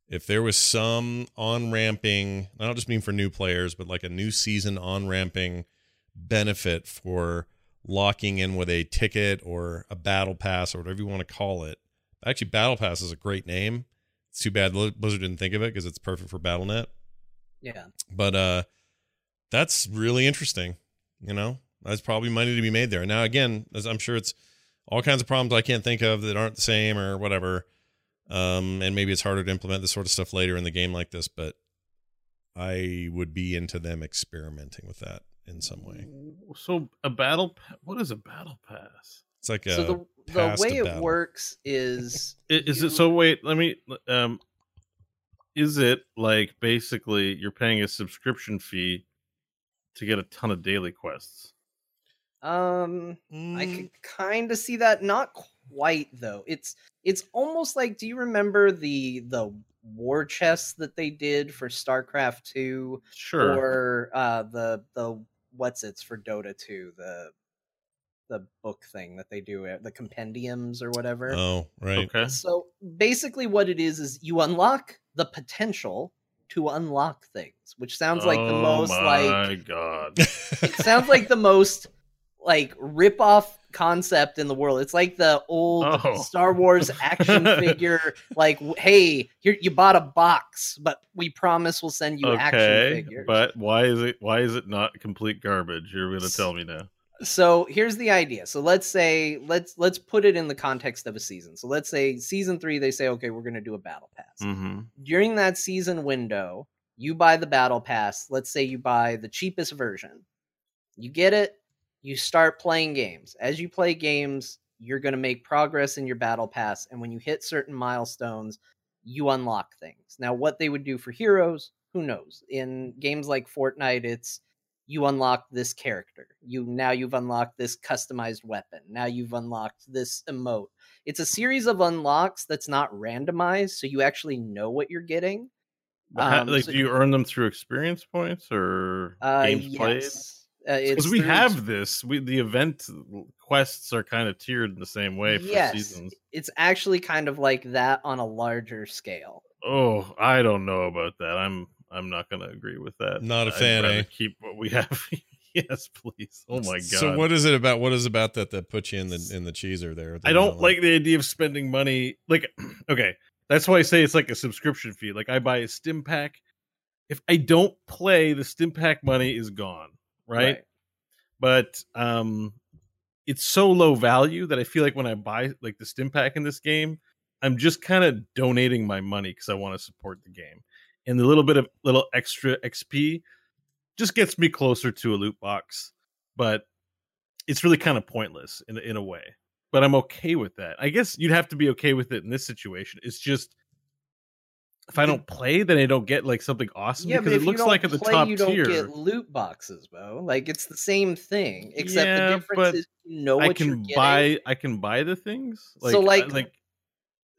if there was some on ramping, I don't just mean for new players, but like a new season on ramping benefit for locking in with a ticket or a battle pass or whatever you want to call it. Actually, battle pass is a great name. It's too bad Blizzard didn't think of it because it's perfect for BattleNet. Yeah. But uh, that's really interesting. You know, that's probably money to be made there. Now, again, as I'm sure it's all kinds of problems I can't think of that aren't the same or whatever. Um, and maybe it's harder to implement this sort of stuff later in the game like this, but I would be into them experimenting with that in some way. So a battle. What is a battle pass? It's like a so the the pass way to it battle. works is <laughs> I- Is you- it so? Wait, let me. Um, is it like basically you're paying a subscription fee to get a ton of daily quests? um I Mm, could kind of see that not quite though. It's it's almost like do you remember the the war chests that they did for StarCraft 2 Sure. or uh the the what's it's for Dota 2 the the book thing that they do, uh, the compendiums or whatever. Oh, right. Okay. So basically, what it is is you unlock the potential to unlock things, which sounds like the Oh most like my god. <laughs> it sounds like the most like rip off concept in the world. It's like the old Oh. Star Wars action <laughs> figure. Like, hey, here you bought a box, but we promise we'll send you action okay, figures. but why is it why is it not complete garbage? You're gonna tell me now. so here's the idea. So let's say let's let's put it in the context of a season. So let's say season three, they say, okay, we're gonna do a battle pass. Mm-hmm. during that season window, you buy the battle pass. Let's say you buy the cheapest version. You get it, you start playing games. As you play games, you're going to make progress in your battle pass. And when you hit certain milestones, you unlock things. Now, what they would do for heroes, who knows? In games like Fortnite, it's you unlock this character. You now you've unlocked this customized weapon. Now you've unlocked this emote. It's a series of unlocks that's not randomized, so you actually know what you're getting. Um, like, so- do you earn them through experience points or Uh, games played? Yes. Uh, Because we through- have this. We the event quests are kind of tiered in the same way for Yes. seasons. It's actually kind of like that on a larger scale. Oh, I don't know about that. I'm I'm not going to agree with that. Not a I'd fan, rather eh? Keep what we <laughs> have. yes, please. Oh my god. So what is it about? What is about that that puts you in the in the cheeser there? that I don't like the idea of spending money. Like, <clears throat> okay, that's why I say it's like a subscription fee. Like, I buy a stim pack. If I don't play, the stim pack money is gone, right? But um, it's so low value that I feel like when I buy like the stim pack in this game, I'm just kind of donating my money because I want to support the game, and the little bit of little extra XP just gets me closer to a loot box. But it's really kind of pointless in in a way but I'm okay with that. I guess you'd have to be okay with it in this situation. It's just if I don't play, then I don't get like something awesome Yeah, because it looks like at the play, top you don't tier. get loot boxes, Bo. Like it's the same thing, except Yeah, the difference is you know I can buy I can buy the things. Like, So, I- like- like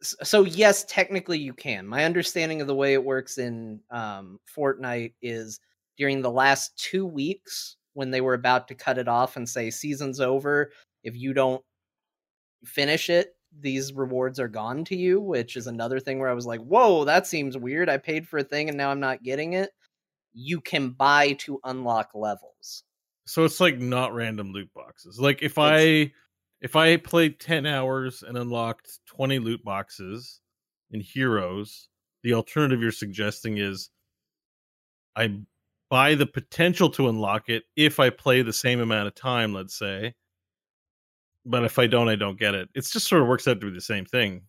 so yes technically you can my understanding of the way it works in um, fortnite is during the last two weeks when they were about to cut it off and say season's over if you don't finish it these rewards are gone to you which is another thing where i was like whoa that seems weird i paid for a thing and now i'm not getting it you can buy to unlock levels so it's like not random loot boxes. Like if It's- I if I played 10 hours and unlocked 20 loot boxes in heroes, the alternative you're suggesting is I buy the potential to unlock it if I play the same amount of time, let's say. But if I don't, I don't get it. It just sort of works out to be the same thing.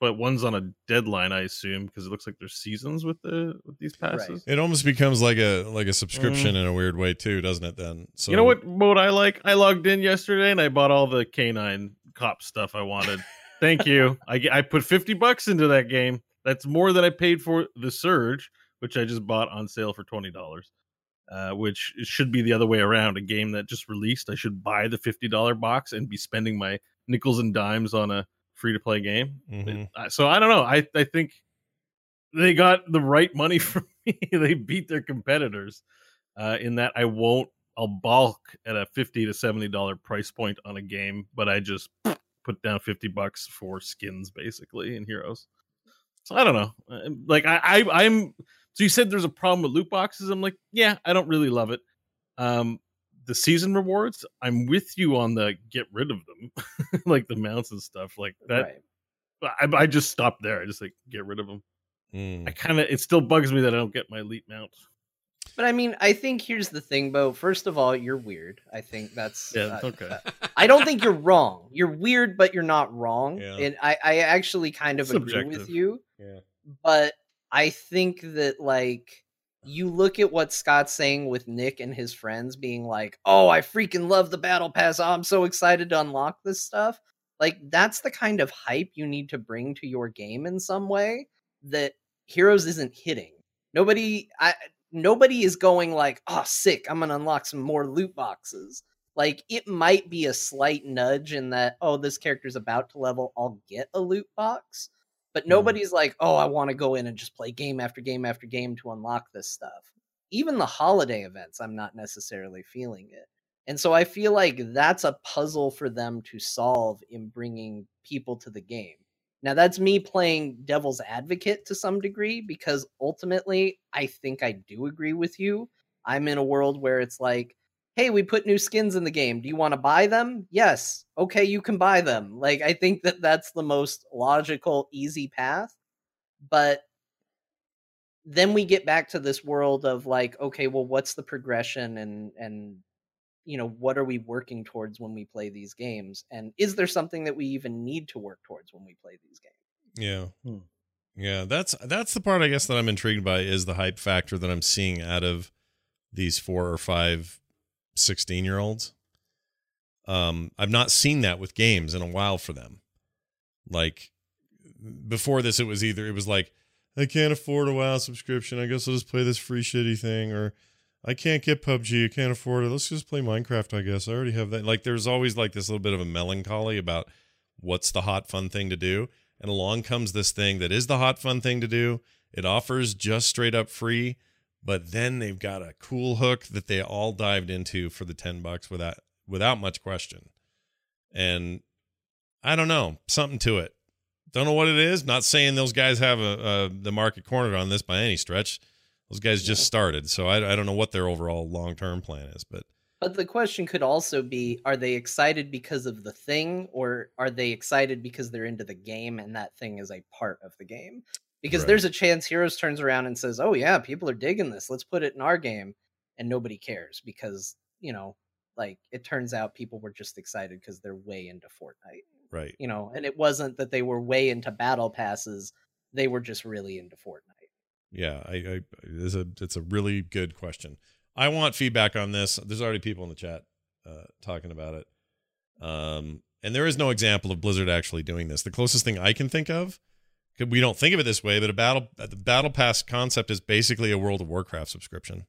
But one's on a deadline, I assume, because it looks like there's seasons with the with these Right. passes. It almost becomes like a like a subscription in a weird way too, doesn't it? Then so Mm. you know what mode I like? I logged in yesterday and I bought all the canine cop stuff I wanted. <laughs> Thank you. I I put 50 bucks into that game. That's more than I paid for the Surge, which I just bought on sale for $20. Uh, which should be the other way around. A game that just released, I should buy the $50 box and be spending my nickels and dimes on a free to play game. Mhm. Uh, So I don't know. I I think they got the right money <laughs> for me. they beat their competitors uh, in that I won't. I'll balk at a fifty to seventy dollar price point on a game, but I just put down fifty bucks for skins basically in Heroes. So I don't know. Uh, Like I, I I'm. So you said there's a problem with loot boxes. I'm like, yeah, I don't really love it. Um, the season rewards, I'm with you on the get rid of them, <laughs> like the mounts and stuff like that. right I, I just stopped there. I just like get rid of them. Mm. I kind of it still bugs me that I don't get my elite mount. But I mean, I think here's the thing, Bo. First of all, you're weird. I think that's Yeah, uh, okay. uh, I don't think you're wrong. You're weird, but you're not wrong. Yeah. And I, I actually kind of agree with you. Yeah. But I think that like you look at what Scott's saying with Nick and his friends being like, "Oh, I freaking love the battle pass. Oh, I'm so excited to unlock this stuff." Like that's the kind of hype you need to bring to your game in some way that Heroes isn't hitting. Nobody I nobody is going like, "Oh, sick. I'm going to unlock some more loot boxes." Like it might be a slight nudge in that, "Oh, this character's about to level, I'll get a loot box." But nobody's like, "Oh, I want to go in and just play game after game after game to unlock this stuff." Even the holiday events, I'm not necessarily feeling it. And so I feel like that's a puzzle for them to solve in bringing people to the game. Now, that's me playing devil's advocate to some degree because ultimately I think I do agree with you. I'm in a world where it's like, hey, we put new skins in the game. Do you want to buy them? Yes. Okay, you can buy them. Like, I think that that's the most logical, easy path. But then we get back to this world of like, okay, well, what's the progression and, and, you know, what are we working towards when we play these games? And is there something that we even need to work towards when we play these games? Yeah. Hmm. Yeah, that's that's the part I guess that I'm intrigued by is the hype factor that I'm seeing out of these four or five 16 year olds. Um, I've not seen that with games in a while for them. Like before this, it was either it was like I can't afford a WoW subscription. I guess I'll just play this free shitty thing, or I can't get PUBG. I can't afford it. Let's just play Minecraft. I guess I already have that. Like there's always like this little bit of a melancholy about what's the hot fun thing to do, and along comes this thing that is the hot fun thing to do. It offers just straight up free but then they've got a cool hook that they all dived into for the 10 bucks without without much question. And i don't know something to it. Don't know what it is. Not saying those guys have a, a the market cornered on this by any stretch. Those guys just started so i, I don't know what their overall long-term plan is but But the question could also be are they excited because of the thing or are they excited because they're into the game and that thing is a part of the game? Because Right. there's a chance Heroes turns around and says, "Oh yeah, people are digging this. Let's put it in our game." And nobody cares because, you know, like it turns out people were just excited because they're way into Fortnite, right you know, and it wasn't that they were way into battle passes, they were just really into Fortnite. yeah i, I it's a it's a really good question i want feedback on this there's already people in the chat uh talking about it um and there is no example of blizzard actually doing this the closest thing i can think of we don't think of it this way but a battle the battle pass concept is basically a world of warcraft subscription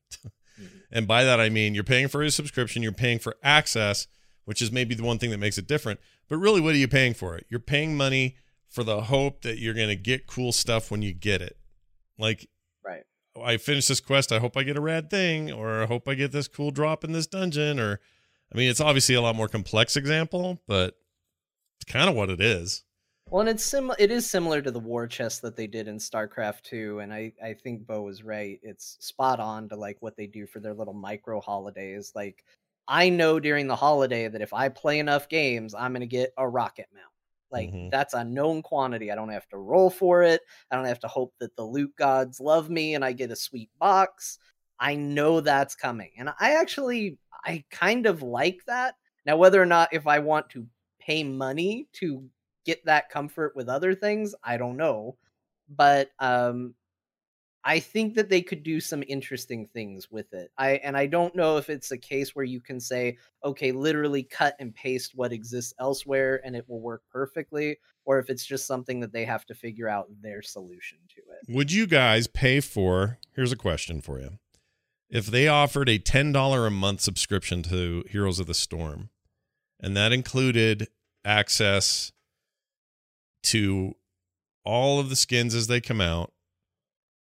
mm-hmm. and by that i mean you're paying for a subscription you're paying for access which is maybe the one thing that makes it different but really what are you paying for it you're paying money for the hope that you're going to get cool stuff when you get it like Right. Oh, I finish this quest. I hope I get a rad thing, or I hope I get this cool drop in this dungeon. Or, I mean, it's obviously a lot more complex example, but it's kind of what it is. Well, and it's sim it is similar to the war chest that they did in StarCraft 2, and I I think Bo was right. It's spot on to like what they do for their little micro holidays. Like I know during the holiday that if I play enough games, I'm gonna get a rocket mount. Like Mhm. that's a known quantity. I don't have to roll for it. I don't have to hope that the loot gods love me and I get a sweet box. I know that's coming. And I actually I kind of like that. Now whether or not if I want to pay money to get that comfort with other things, I don't know. But um I think that they could do some interesting things with it. I and I don't know if it's a case where you can say, okay, literally cut and paste what exists elsewhere and it will work perfectly, or if it's just something that they have to figure out their solution to it. Would you guys pay for? Here's a question for you: If they offered a ten dollar a month subscription to Heroes of the Storm, and that included access to all of the skins as they come out,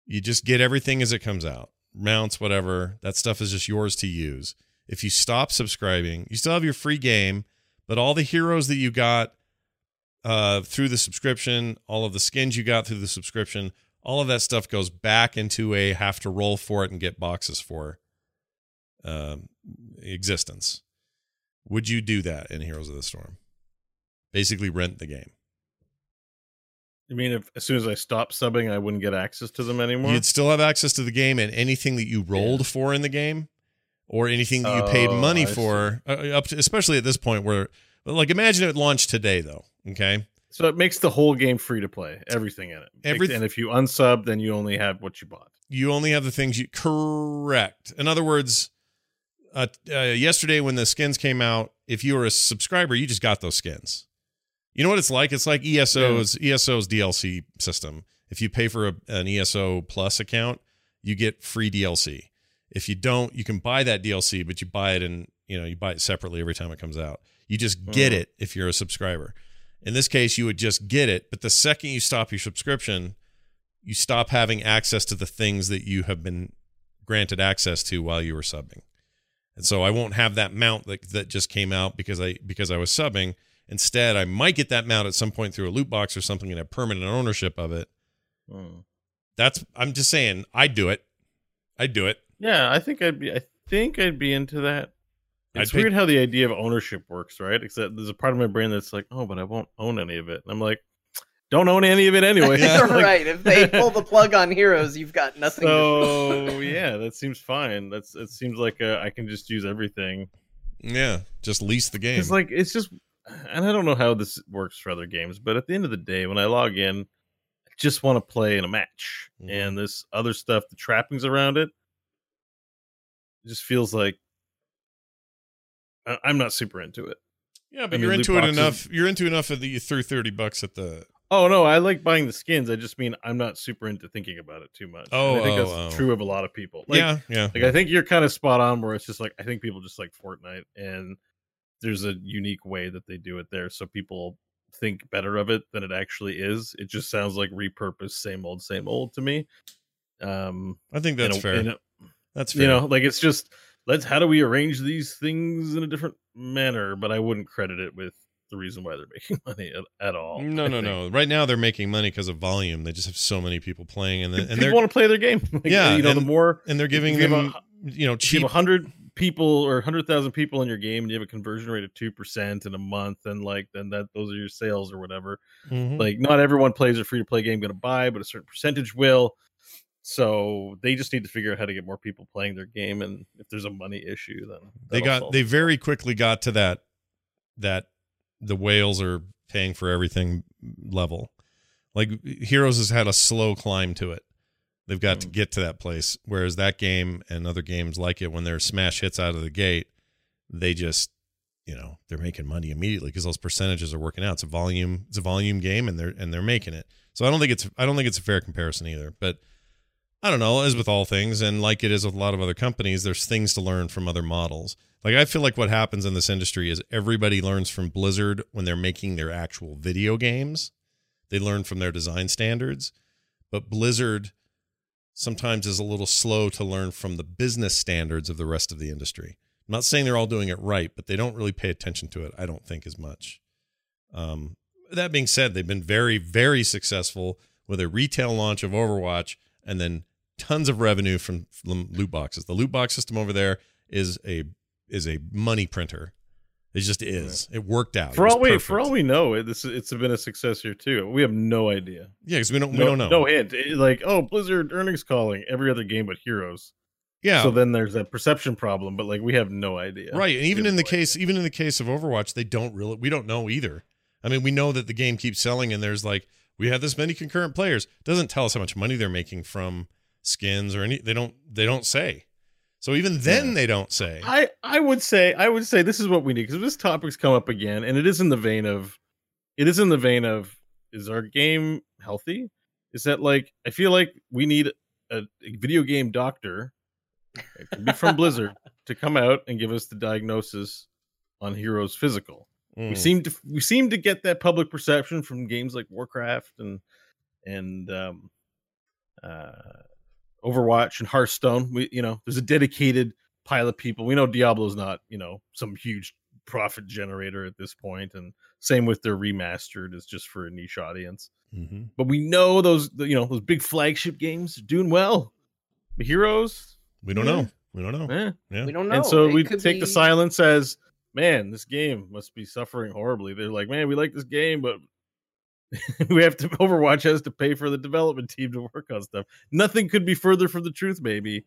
you just get everything as it comes out, mounts, whatever. That stuff is just yours to use. If you stop subscribing, you still have your free game, but all the heroes that you got uh, through the subscription, all of the skins you got through the subscription, all of that stuff goes back into a have to roll for it and get boxes for um, existence. Would you do that in Heroes of the Storm? Basically, rent the game. You mean if as soon as I stop subbing, I wouldn't get access to them anymore? You'd still have access to the game and anything that you rolled for in the game, or anything that you paid Oh, money I for. Uh, up to, especially at this point, where like imagine it launched today, though. Okay, So it makes the whole game free to play, everything in it. Makes- Everyth- and if you unsub, then you only have what you bought. you only have the things you correct. In other words, uh, uh, yesterday when the skins came out, if you were a subscriber, you just got those skins. You know what it's like? It's like ESO's ESO's DLC system. If you pay for a, an ESO Plus account, you get free DLC. If you don't, you can buy that DLC, but you buy it in you know you buy it separately every time it comes out. You just get Oh. it if you're a subscriber. In this case, you would just get it, but the second you stop your subscription, you stop having access to the things that you have been granted access to while you were subbing. and so I won't have that mount that that just came out because I because I was subbing. Instead, I might get that mount at some point through a loot box or something and have permanent ownership of it. Hmm. That's I'm just saying I'd do it. I'd do it. Yeah, I think I'd be. I think I'd be into that. I'd It's pick- weird how the idea of ownership works, right? Except there's a part of my brain that's like, oh, but I won't own any of it. And I'm like, don't own any of it anyway. <laughs> Yeah. <laughs> Like, right. If they pull the plug on Heroes, you've got <laughs> nothing. to So yeah, that seems fine. That's it. Seems like uh, I can just use everything. Yeah, just lease the game. It's like it's just, and I don't know how this works for other games, but at the end of the day, when I log in, I just want to play in a match, Mhm. and this other stuff, the trappings around it, it just feels like I- I'm not super into it. yeah, but I mean, you're loot into it boxes- enough. You're into enough that you threw thirty bucks at the. Oh no, I like buying the skins. I just mean I'm not super into thinking about it too much. And Oh, I think oh, that's oh. true of a lot of people. Like, yeah, yeah. Like I think you're kind of spot on where it's just like I think people just like Fortnite and there's a unique way that they do it there so people think better of it than it actually is. It just sounds like repurposed same old same old to me. Um I think that's a- fair. a- that's fair. you know, like it's just let's how do we arrange these things in a different manner, but I wouldn't credit it with the reason why they're <laughs> making money at, at all. no, I no, think. no. Right now they're making money because of volume. They just have so many people playing, and the, and they're want to play their game. <laughs> Like, Yeah, you know, the more and they're giving if you have them you know cheap. hundred people or hundred thousand people in your game and you have a conversion rate of two percent in a month, and like then that those are your sales or whatever. Mhm. Like not everyone plays a free to play game going to buy, but a certain percentage will. So they just need to figure out how to get more people playing their game, and if there's a money issue, then they got they very quickly got to that that the whales are paying for everything level. Like Heroes has had a slow climb to it. They've got to Mm. get to that place. Whereas that game and other games like it, when they're smash hits out of the gate, they just you know they're making money immediately because those percentages are working out. It's a volume it's a volume game and they're and they're making it. So I don't think it's I don't think it's a fair comparison either. But I don't know, as with all things, and like it is with a lot of other companies, there's things to learn from other models. Like I feel like what happens in this industry is everybody learns from Blizzard when they're making their actual video games. They learn from their design standards, but Blizzard sometimes is a little slow to learn from the business standards of the rest of the industry. I'm not saying they're all doing it right, but they don't really pay attention to it. I don't think as much. Um, that being said, they've been very, very successful with a retail launch of Overwatch and then tons of revenue from, from loot boxes. The loot box system over there is a is a money printer. It just is. It worked out. For all we for all we know, it, this it's been a success here too. We have no idea. yeah, because we don't we don't know. No hint. It- like oh, Blizzard earnings calling every other game but Heroes. yeah, So then there's that perception problem, but like we have no idea. right. And even in the idea. case, even in the case of Overwatch, they don't really. We don't know either. I mean, we know that the game keeps selling, and there's like we have this many concurrent players. Doesn't tell us how much money they're making from skins or any. They don't. They don't say. So even then, Yeah. they don't say. I I would say I would say this is what we need because this topic's come up again, and it is in the vein of, it is in the vein of, is our game healthy? Is that like I feel like we need a, a video game doctor, it be from Blizzard, <laughs> to come out and give us the diagnosis on Heroes physical. We Mm. seem to we seem to get that public perception from games like Warcraft and and um, uh, Overwatch and Hearthstone. We you know there's a dedicated pile of people. We know Diablo's not you know some huge profit generator at this point, and same with their remastered is just for a niche audience. Mhm. But we know those you know those big flagship games are doing well. The Heroes, We don't Yeah. know. We don't know. eh, Yeah. We don't know. and so It we could take the silence as, man, this game must be suffering horribly. They're like, man, we like this game, but <laughs> we have to Overwatch has to pay for the development team to work on stuff. Nothing could be further from the truth, maybe.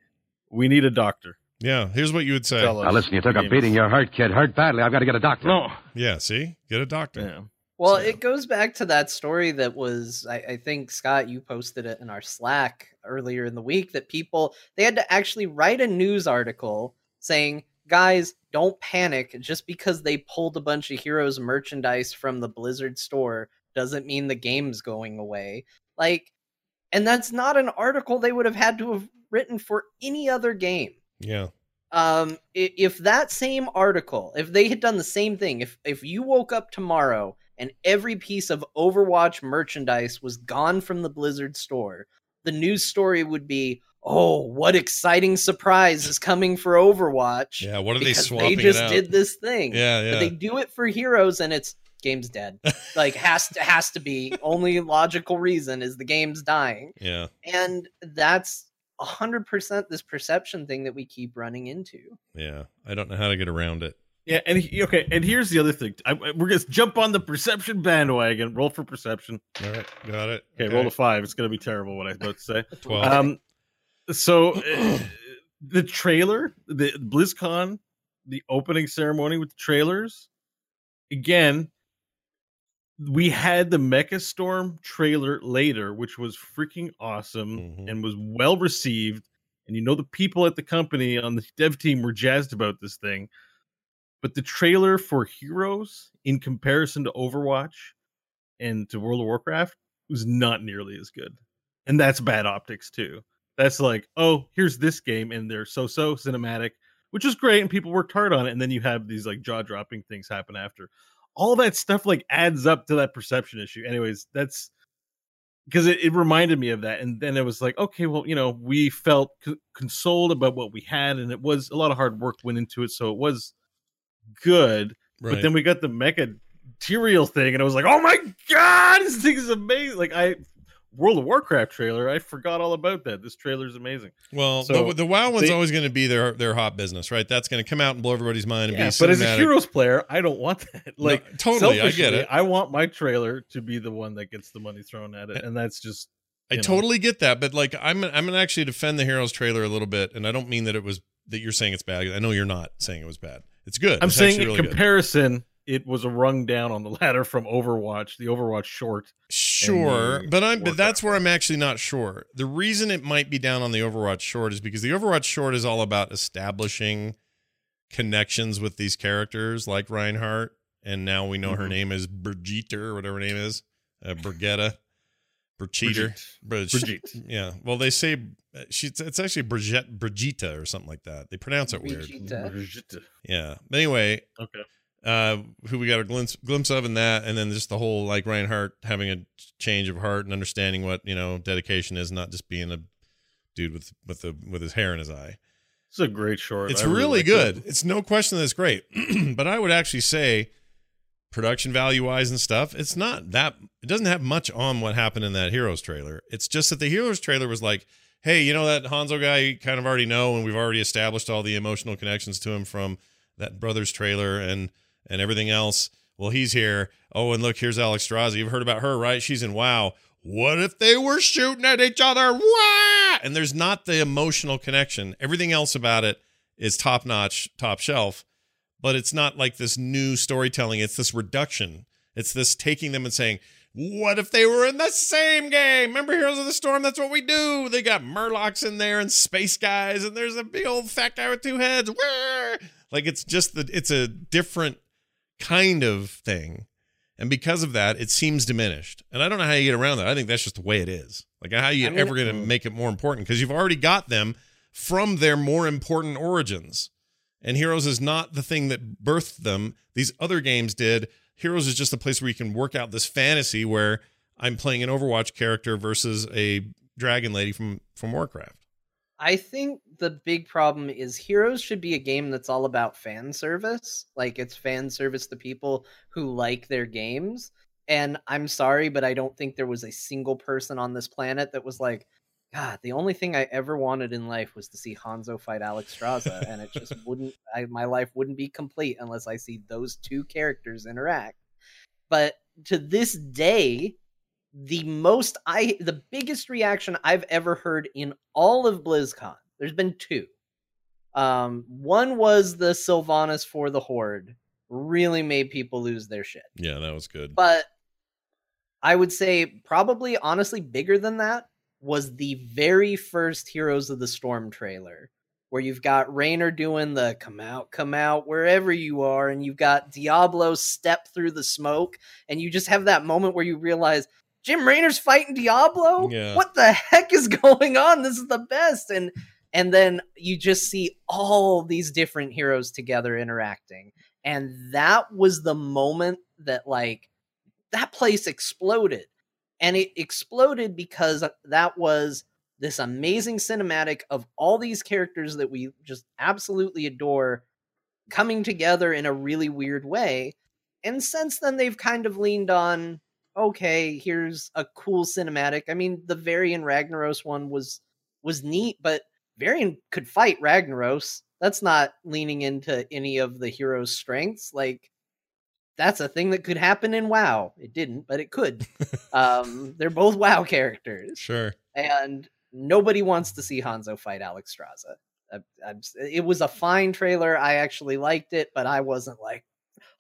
We need a doctor. Yeah. Here's what you would say. Now listen, you took a beating. Your You're hurt, kid. Hurt badly. I've got to get a doctor. No. Yeah. See, get a doctor. Yeah. Well, So- it goes back to that story that was, I, I think, Scott, you posted it in our Slack earlier in the week that people, they had to actually write a news article saying, guys, don't panic. Just because they pulled a bunch of Heroes merchandise from the Blizzard store doesn't mean the game's going away. Like, and that's not an article they would have had to have written for any other game Yeah. um if that same article if they had done the same thing if if you woke up tomorrow and every piece of overwatch merchandise was gone from the blizzard store the news story would be oh, what exciting surprise is coming for Overwatch. Yeah, what are they swapping They just did this thing. Yeah, yeah. But they do it for heroes and it's game's dead. like has to has to be. Only logical reason is the game's dying. yeah. And that's hundred percent this perception thing that we keep running into. Yeah. I don't know how to get around it. Yeah, and he, okay, and here's the other thing. I, I- we're gonna jump on the perception bandwagon. Roll for perception. All right. Got it. Okay, roll a five. It's gonna be terrible. What I was about to say. <laughs> 12. Um, so uh, the trailer, the BlizzCon, the opening ceremony with the trailers. Again, we had the Mecha Storm trailer later, which was freaking awesome Mhm. and was well received. And you know the people at the company on the dev team were jazzed about this thing. But the trailer for Heroes, in comparison to Overwatch and to World of Warcraft, was not nearly as good. And that's bad optics too. That's like, oh, here's this game, and they're so so cinematic, which is great, and people worked hard on it. And then you have these like jaw dropping things happen after. All that stuff like adds up to that perception issue. Anyways, that's because it, it reminded me of that. And then it was like, okay, well, you know, we felt c- consoled about what we had, and it was a lot of hard work went into it, so it was good. Right. But then we got the mecha material thing, and I was like, oh my god, this thing is amazing! Like I World of Warcraft trailer, I forgot all about that. This trailer is amazing. well, so the, the WoW one's they- always going to be their their hot business, right? That's going to come out and blow everybody's mind and Yeah, be but as a. Heroes player, I don't want <laughs> that. No, Like totally, I get it. I want my trailer to be the one that gets the money thrown at it, and that's just I know. totally get that, but like I'm I'm gonna actually defend the Heroes trailer a little bit, and I don't mean that it was that you're saying it's bad. I know you're not saying it was bad. It's good. I'm It's saying in really good. Comparison, it was a rung down on the <laughs> ladder from Overwatch, the Overwatch short. Sure, but I'm but Warcraft that's where I'm actually not sure. The reason it might be down on the Overwatch short is because the Overwatch short is all about establishing connections with these characters like Reinhardt, and now we know her Mhm. name is Brigitte or whatever her name is, uh, Brigitta, Brigitte, Brigitte. Brigitte. Yeah, well they say uh, she's it's actually Brigitte Brigitta or something like that. They pronounce it weird. Brigitte. Brigitte. Yeah. But anyway, Okay. Uh, who we got a glimpse glimpse of in that, and then just the whole like Reinhardt having a change of heart and understanding what you know dedication is, not just being a dude with with the with his hair in his eye. It's a great short. It's I really like good. it. It's no question that it's great, <clears throat> but I would actually say production value wise and stuff, it's not that. It doesn't have much on what happened in that Heroes trailer. It's just that the Heroes trailer was like. Hey, you know that Hanzo guy you kind of already know, and we've already established all the emotional connections to him from that Brothers trailer and and everything else. Well, he's here. Oh, and look, here's Alexstrasza. You've heard about her, right? She's in WoW. What if they were shooting at each other? Wah! And there's not the emotional connection. Everything else about it is top notch, top shelf, but it's not like this new storytelling. It's this reduction. It's this taking them and saying, what if they were in the same game? Remember Heroes of the Storm? That's what we do. They got Murlocs in there and space guys, and there's a big old fat guy with two heads. Wah! Like it's just that it's a different kind of thing. And because of that, it seems diminished. And I don't know how you get around that. I think that's just the way it is. Like how are you I mean- ever going to mm. make it more important because you've already got them from their more important origins. And Heroes is not the thing that birthed them. These other games did. Heroes is just a place where you can work out this fantasy where I'm playing an Overwatch character versus a dragon lady from from Warcraft. I think the big problem is Heroes should be a game that's all about fan service. Like it's fan service to people who like their games. And I'm sorry, but I don't think there was a single person on this planet that was like, God, the only thing I ever wanted in life was to see Hanzo fight Alexstrasza, and it just <laughs> wouldn't. I, my life wouldn't be complete unless I see those two characters interact. But to this day, the most I the biggest reaction I've ever heard in all of BlizzCon. There's been two. Um, one was the Sylvanas for the Horde, really made people lose their shit. Yeah, that was good. But I would say probably honestly bigger than that was the very first Heroes of the Storm trailer, where you've got Raynor doing the come out, come out, wherever you are, and you've got Diablo step through the smoke, and you just have that moment where you realize Jim Raynor's fighting Diablo? Yeah. What the heck is <laughs> going on? This is the best. And and then you just see all these different heroes together interacting. And that was the moment that like that place exploded. And it exploded because that was this amazing cinematic of all these characters that we just absolutely adore coming together in a really weird way. And since then, they've kind of leaned on, okay, here's a cool cinematic. I mean, the Varian Ragnaros one was was neat, but Varian could fight Ragnaros. That's not leaning into any of the hero's strengths. Like that's a thing that could happen in WoW. It didn't, but it could. <laughs> um, they're both WoW characters, Sure. and nobody wants to see Hanzo fight Alexstrasza. I, I'm, it was a fine trailer. I actually liked it, but I wasn't like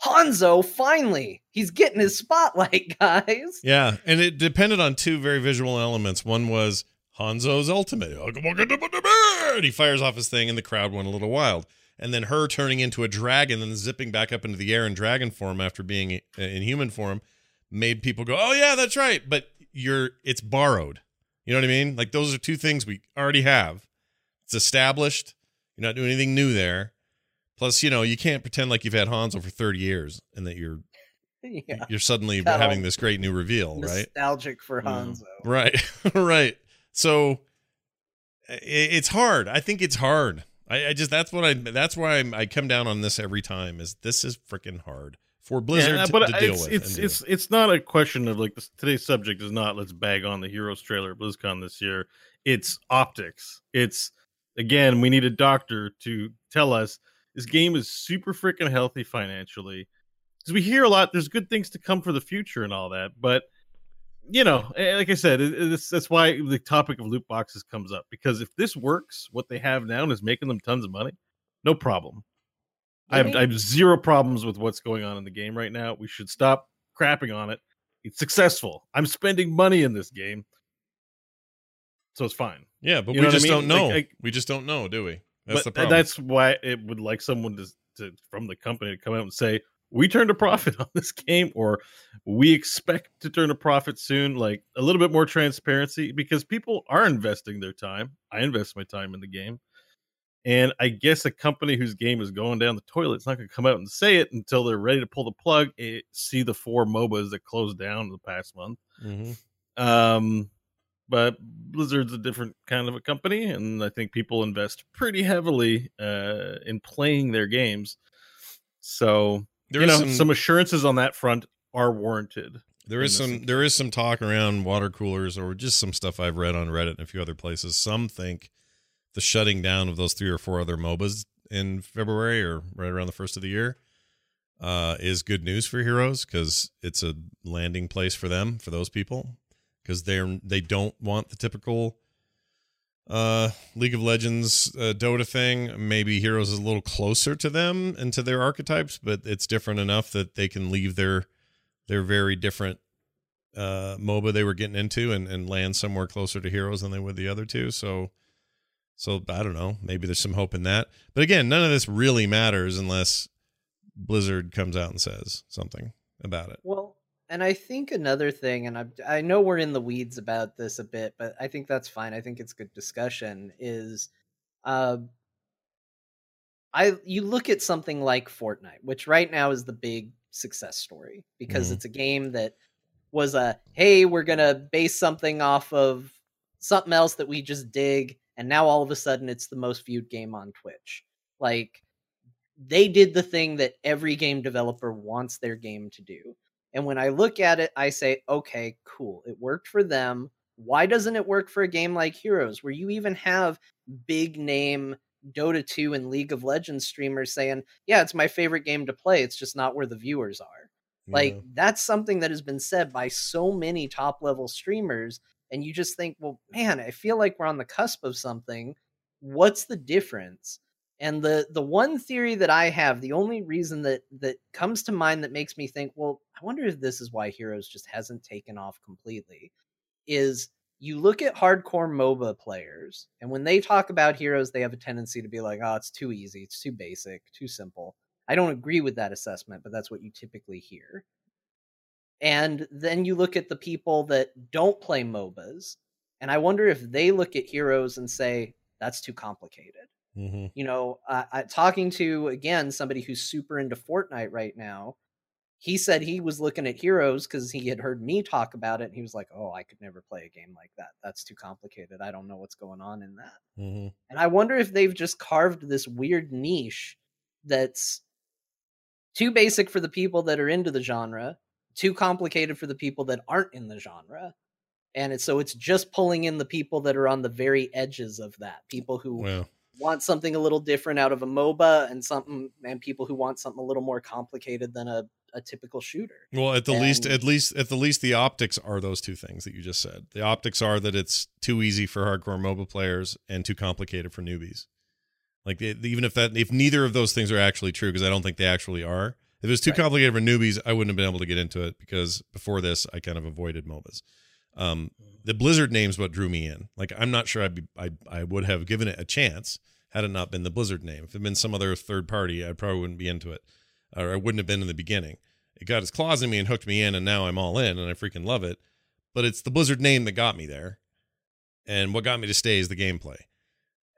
Hanzo. Finally, he's getting his spotlight, <laughs> guys. Yeah, and it depended on two very visual elements. One was Hanzo's ultimate. And he fires off his thing, and the crowd went a little wild. And then her turning into a dragon and zipping back up into the air in dragon form after being uh, in human form made people go, "Oh yeah, that's right." But you're it's borrowed. You know what I mean? Like those are two things we already have. It's established. You're not doing anything new there. Plus, you know, you can't pretend like you've had Hanzo for 30 years and that you're <laughs> yeah, you're suddenly Got having this great new reveal, right? nostalgic for Mm. Hanzo. <laughs> Right, <laughs> right. So it's hard. I think it's hard. I, I just that's what I that's why I'm, I come down on this every time. Is this is freaking hard for Blizzard Yeah, to, but to deal it's with? it's and do. it's it's not a question of like this, today's subject is not let's bag on the Heroes trailer at BlizzCon this year. It's optics. It's again we need a doctor to tell us this game is super freaking healthy financially because we hear a lot. There's good things to come for the future and all that, but you know, like I said, it, it's, that's why the topic of loot boxes comes up because if this works, what they have now and is making them tons of money, no problem. I have, I have zero problems with what's going on in the game right now. We should stop crapping on it. It's successful. I'm spending money in this game, so it's fine. yeah, but you we know what I just mean? don't know. Like, I- we just don't know, do we? That's but the problem. that's why it would like someone to, to from the company to come out and say we turned a profit <laughs> on this game, or we expect to turn a profit soon. Like a little bit more transparency because people are investing their time. I invest my time in the game. And I guess a company whose game is going down the toilet is not going to come out and say it until they're ready to pull the plug. eh, see the four MOBAs that closed down in the past month. Mhm. Um, but Blizzard's a different kind of a company, and I think people invest pretty heavily uh, in playing their games. So There you know, some, some, assurances on that front are warranted. there is some there is some talk around water coolers or just some stuff I've read on Reddit and a few other places. Some think the shutting down of those three or four other MOBAs in February or right around the first of the year uh, is good news for Heroes because it's a landing place for them for those people because they're they don't want the typical uh League of Legends uh, Dota thing. Maybe Heroes is a little closer to them and to their archetypes, but it's different enough that they can leave their their very different uh MOBA they were getting into and, and land somewhere closer to Heroes than they would the other two. So so I don't know. Maybe there's some hope in that. But again, none of this really matters unless Blizzard comes out and says something about it. Well, and I think another thing, and I I know we're in the weeds about this a bit, but I think that's fine. I think it's good discussion. Is, uh, I you look at something like Fortnite, which right now is the big success story because Mhm. it's a game that was a hey, we're gonna base something off of something else that we just dig, and now all of a sudden it's the most viewed game on Twitch. Like they did the thing that every game developer wants their game to do. And when I look at it, I say, okay, cool. It worked for them. Why doesn't it work for a game like Heroes, where you even have big name Dota 2 and League of Legends streamers saying, yeah, it's my favorite game to play. It's just not where the viewers are. Like, that's something that has been said by so many top level streamers. And you just think, well, man, I feel like we're on the cusp of something. What's the difference? And the the one theory that I have, the only reason that that comes to mind that makes me think, well, I wonder if this is why Heroes just hasn't taken off completely, is you look at hardcore MOBA players, and when they talk about Heroes, they have a tendency to be like, oh, it's too easy, it's too basic, too simple. I don't agree with that assessment, but that's what you typically hear. And then you look at the people that don't play MOBAs, and I wonder if they look at Heroes and say, that's too complicated Mhm. you know, uh, I, talking to again somebody who's super into Fortnite right now, he said he was looking at Heroes because he had heard me talk about it. And he was like, "Oh, I could never play a game like that. That's too complicated. I don't know what's going on in that." hmm And I wonder if they've just carved this weird niche that's too basic for the people that are into the genre, too complicated for the people that aren't in the genre. And it's so it's just pulling in the people that are on the very edges of that. People who Well, want something a little different out of a MOBA and something mm, and people who want something a little more complicated than a, a typical shooter. well, at the least, at least, at the least, the optics are those two things that you just said. The optics are that it's too easy for hardcore MOBA players and too complicated for newbies. Like it, even if that, if neither of those things are actually true, because I don't think they actually are. If it was too Right. complicated for newbies, I wouldn't have been able to get into it because before this, I kind of avoided MOBAs. Um, the Blizzard name's what drew me in. Like I'm not sure I'd be, I I would have given it a chance had it not been the Blizzard name. If it had been some other third party, I probably wouldn't be into it, or I wouldn't have been in the beginning. It got its claws in me and hooked me in, and now I'm all in, and I freaking love it. But it's the Blizzard name that got me there, and what got me to stay is the gameplay.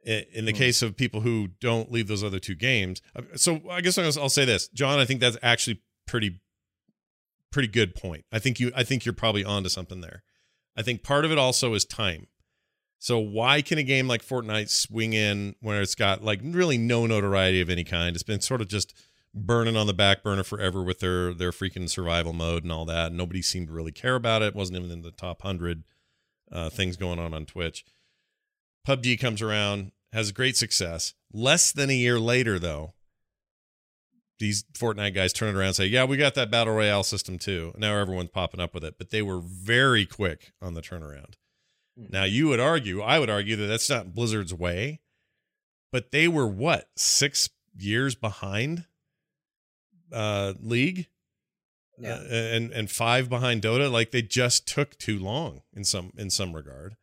In the Hmm. case of people who don't leave those other two games, uh, so I guess I'll I'll say this, John. I think that's actually pretty, pretty good point. I think you, I think you're probably onto something there. I think part of it also is time. So why can a game like Fortnite swing in where it's got like really no notoriety of any kind? It's been sort of just burning on the back burner forever with their their freaking survival mode and all that. Nobody seemed to really care about it. it wasn't even in the top hundred uh, things going on on Twitch. PUBG comes around, has great success. Less than a year later, though, these Fortnite guys turn it around and say, "Yeah, we got that battle royale system too." Now everyone's popping up with it, but they were very quick on the turnaround. Hmm. Now you would argue, I would argue that that's not Blizzard's way, but they were what six years behind uh, League, Yeah. uh, and and five behind Dota. Like they just took too long in some in some regard.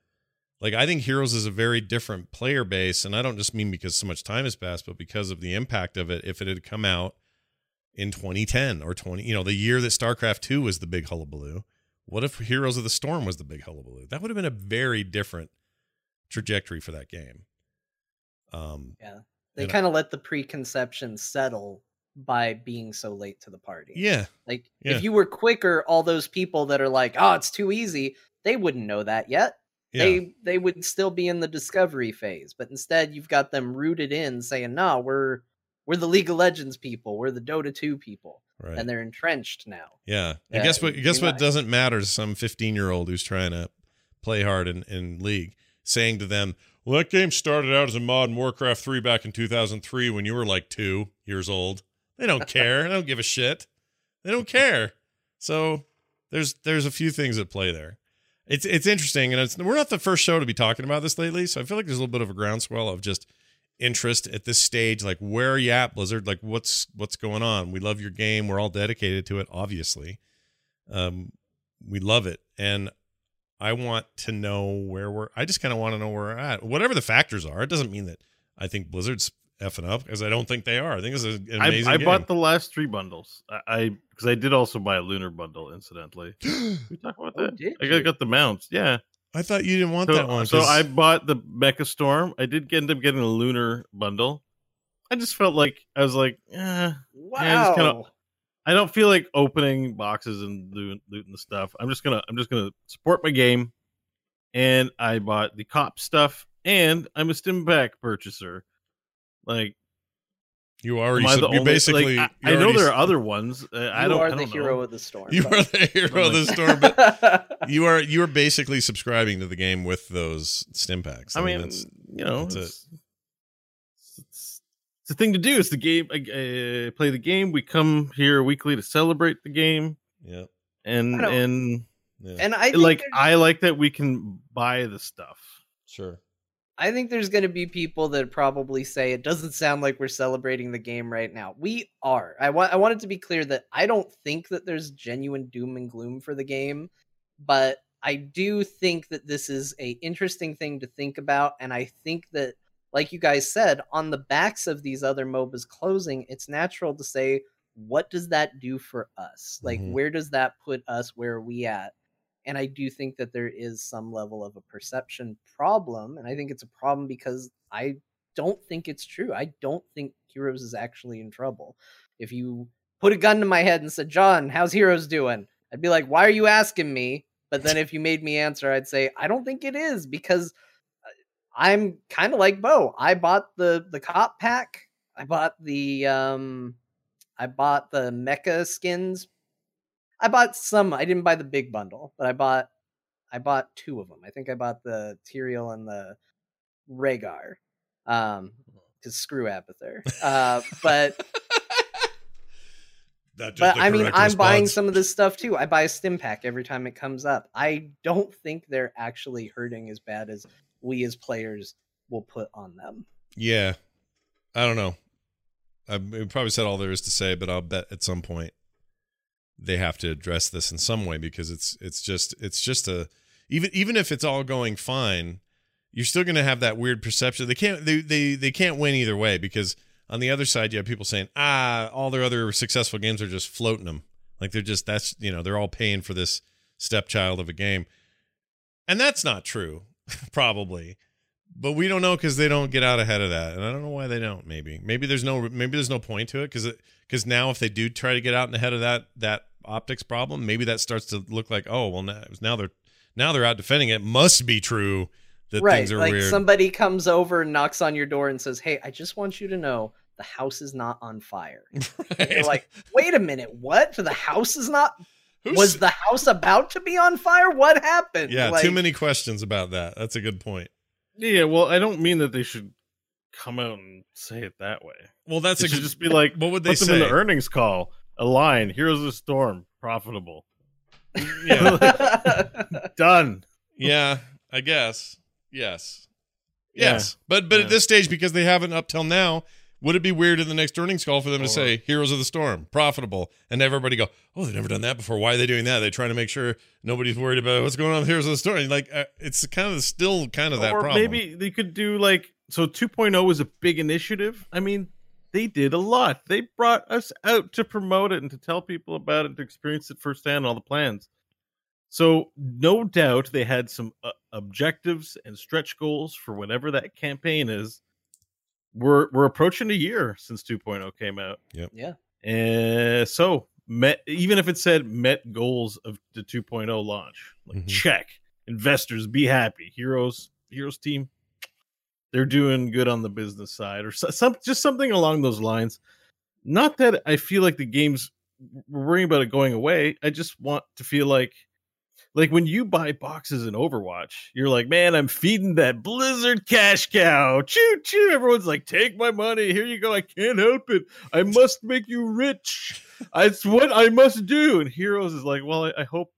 Like I think Heroes is a very different player base, and I don't just mean because so much time has passed, but because of the impact of it. If it had come out in 2010 or 20, you know, the year that StarCraft 2 was the big hullabaloo, what if Heroes of the Storm was the big hullabaloo? That would have been a very different trajectory for that game. Um, Yeah. They kind of let the preconception settle by being so late to the party. yeah, Like Yeah. if you were quicker, all those people that are like, "Oh, it's too easy," they wouldn't know that yet. yeah, They they would still be in the discovery phase. But instead, you've got them rooted in, saying, "No, we're we're the League of Legends people. We're the Dota 2 people," right. and they're entrenched now. Yeah. And guess what? Guess what doesn't matter to some 15 year old who's trying to play hard in, in League, saying to them, well, that game started out as a mod in Warcraft 3 back in 2003 when you were like two years old. They don't <laughs> care. they don't give a shit. They don't care. So there's there's a few things at play there. It's it's interesting, and it's we're not the first show to be talking about this lately. So I feel like there's a little bit of a groundswell of just interest at this stage. Like, where are you at, Blizzard? Like, what's what's going on? We love your game. We're all dedicated to it, obviously. Um, we love it, and I want to know where we're. I just kind of want to know where we're at. Whatever the factors are, it doesn't mean that I think Blizzard's effing up because I don't think they are. I think it's an I, amazing. I game. bought the last three bundles. I because I, did also buy a lunar bundle, incidentally. <gasps> we talk about Oh, that. did I got, got the mounts. Yeah. I thought you didn't want So, that one. so 'cause- I bought the Mecha Storm. I did end up getting a lunar bundle. I just felt like I was like, eh, Wow. just kinda- I don't feel like opening boxes and looting, looting the stuff. I'm just gonna I'm just gonna support my game, and I bought the cop stuff, and I'm a Stim Pack purchaser. Like, you already. am I sub- the you only? basically. like, I, I know there are other ones. Uh, I don't. Know. You are I the don't hero know. of the storm. You but- are the hero of the storm, but <laughs> you are you are basically subscribing to the game with those stim packs. I mean, that's- you know, that's it. it's, it's, it's a thing to do. It's the game. Uh, play the game. We come here weekly to celebrate the game, yeah, and I and yeah, and I think like I like that we can buy the stuff. sure. I think there's going to be people that probably say it doesn't sound like we're celebrating the game right now. We are. I want I want it to be clear that I don't think that there's genuine doom and gloom for the game, but I do think that this is a interesting thing to think about and I think that like you guys said on the backs of these other MOBAs closing, it's natural to say what does that do for us? Like Mhm. where does that put us where are we at? And I do think that there is some level of a perception problem, and I think it's a problem because I don't think it's true. I don't think Heroes is actually in trouble. If you put a gun to my head and said, "John, how's Heroes doing?" I'd be like, "Why are you asking me?" But then if you made me answer, I'd say, "I don't think it is because uh, I'm kind of like Bo. I bought the the cop pack. I bought the um I bought the mecha skins. I bought some. I didn't buy the big bundle, but I bought I bought two of them. I think I bought the Tyrael and the Rehgar. Um to screw Abathur. Uh but <laughs> That just but I mean, I'm buying some of this stuff too. I buy a stim pack every time it comes up. I don't think they're actually hurting as bad as we as players will put on them. Yeah, I don't know. I probably said all there is to say, but I'll bet at some point they have to address this in some way because it's it's just it's just a even even if it's all going fine, you're still going to have that weird perception. They can't they, they they can't win either way because on the other side you have people saying ah all their other successful games are just floating them like they're just that's you know they're all paying for this stepchild of a game, and that's not true <laughs> probably but we don't know because they don't get out ahead of that. And i don't know why they don't maybe. Maybe there's no maybe there's no point to it because because now if they do try to get out ahead of that that optics problem maybe that starts to look like oh well now, now they're now they're out defending it must be true that right. things are like weird somebody comes over and knocks on your door and says, Hey, I just want you to know the house is not on fire. <laughs> Right? You're like, wait a minute, what? The house is not Who's- was the house about to be on fire? What happened? yeah like, too many questions about that that's a good point Yeah, well, I don't mean that they should come out and say it that way. well that's It a should just be like, what would they put them in say the earnings call. A line. Heroes of the Storm. Profitable. yeah <laughs> Done. yeah i guess yes Yeah. Yes, but but Yeah. at this stage, because they haven't up till now, would it be weird in the next earnings call for them to say "Heroes of the Storm" profitable, and everybody go, "Oh, they've never done that before. Why are they doing that? They're trying to make sure nobody's worried about what's going on with Heroes of the Storm." Like uh, it's kind of still kind of that or problem. maybe they could do like so 2.0 was a big initiative. I mean, they did a lot. They brought us out to promote it and to tell people about it, to experience it firsthand, all the plans. So no doubt they had some uh, objectives and stretch goals for whatever that campaign is. We're we're approaching a year since 2.0 came out. yeah. Yeah. And so met even if it said met goals of the 2.0 launch, like Mhm. check. Investors be happy. Heroes Heroes team they're doing good on the business side or some just something along those lines. Not that I feel like the game's worrying about it going away. I just want to feel like like when you buy boxes in Overwatch, you're like, man, I'm feeding that Blizzard cash cow. Choo choo. Everyone's like, take my money. Here you go. I can't help it. I must make you rich. It's what I must do. And Heroes is like, well, I, I hope.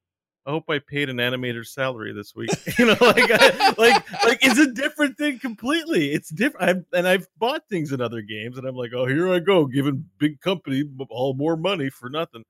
I hope I paid an animator's salary this week. <laughs> You know, like, I, like, like it's a different thing completely. It's different. I've, and I've bought things in other games, and I'm like, oh, here I go, giving big company all more money for nothing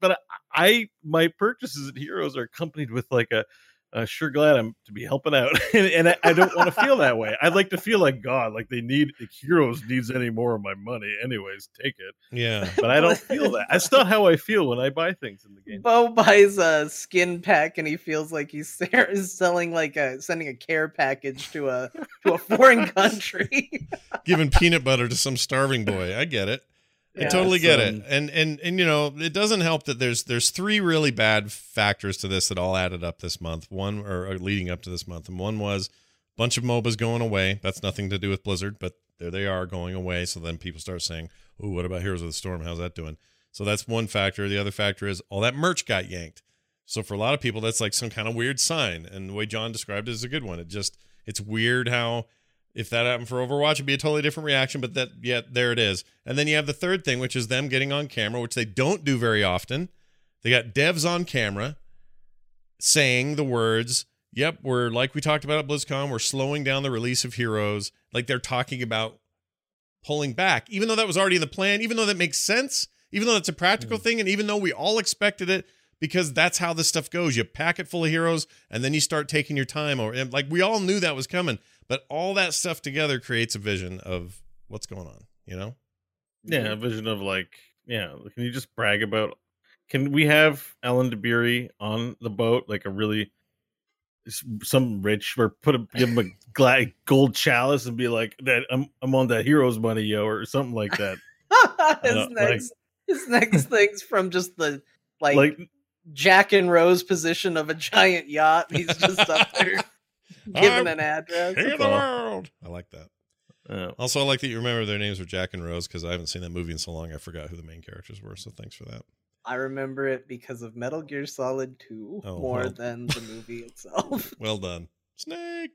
but I, I my purchases at Heroes are accompanied with like a, uh, sure glad I'm to be helping out, <laughs> and, and I, I don't want to feel that way. I'd like to feel like God, like they need like Heroes needs any more of my money. Anyways, take it. yeah, But I don't feel that. That's not how I feel when I buy things in the game. Bo buys a skin pack and he feels like he's <laughs> ser- selling like a sending a care package to a to a foreign <laughs> country. giving peanut butter to some starving boy. I get it. I Yeah, totally get um, it. And and and you know, it doesn't help that there's there's three really bad factors to this that all added up this month. One or, or leading up to this month, and one was a bunch of MOBAs going away. That's nothing to do with Blizzard, but there they are going away. So then people start saying, "Oh, what about Heroes of the Storm? How's that doing?" So that's one factor. The other factor is all that merch got yanked. So for a lot of people, that's like some kind of weird sign. And the way John described it is a good one. It just it's weird how if that happened for Overwatch, it'd be a totally different reaction. But that yet there it is. And then you have the third thing, which is them getting on camera, which they don't do very often. They got devs on camera saying the words, "Yep, we're like we talked about at BlizzCon, we're slowing down the release of Heroes." Like they're talking about pulling back, even though that was already in the plan, even though that makes sense, even though that's a practical hmm. thing, and even though we all expected it because that's how this stuff goes. You pack it full of heroes, and then you start taking your time. Or and like we all knew that was coming, but all that stuff together creates a vision of what's going on. You know? Yeah, a vision of like, yeah. Can you just brag about? Can we have Alan Dabiri on the boat, like a really some rich, or put a give him a <laughs> gla- gold chalice and be like that? I'm I'm on that hero's money, yo, or something like that. <laughs> Uh, his know, like- next His next thing's from just the like, like Jack and Rose position of a giant yacht. He's just up <laughs> there giving I'm an address. King of the world. I like that. uh, Also, I like that you remember their names were Jack and Rose because I haven't seen that movie in so long. I forgot who the main characters were. So thanks for that. I remember it because of Metal Gear Solid 2 Oh, more well. than the movie itself. <laughs> Well done, Snake.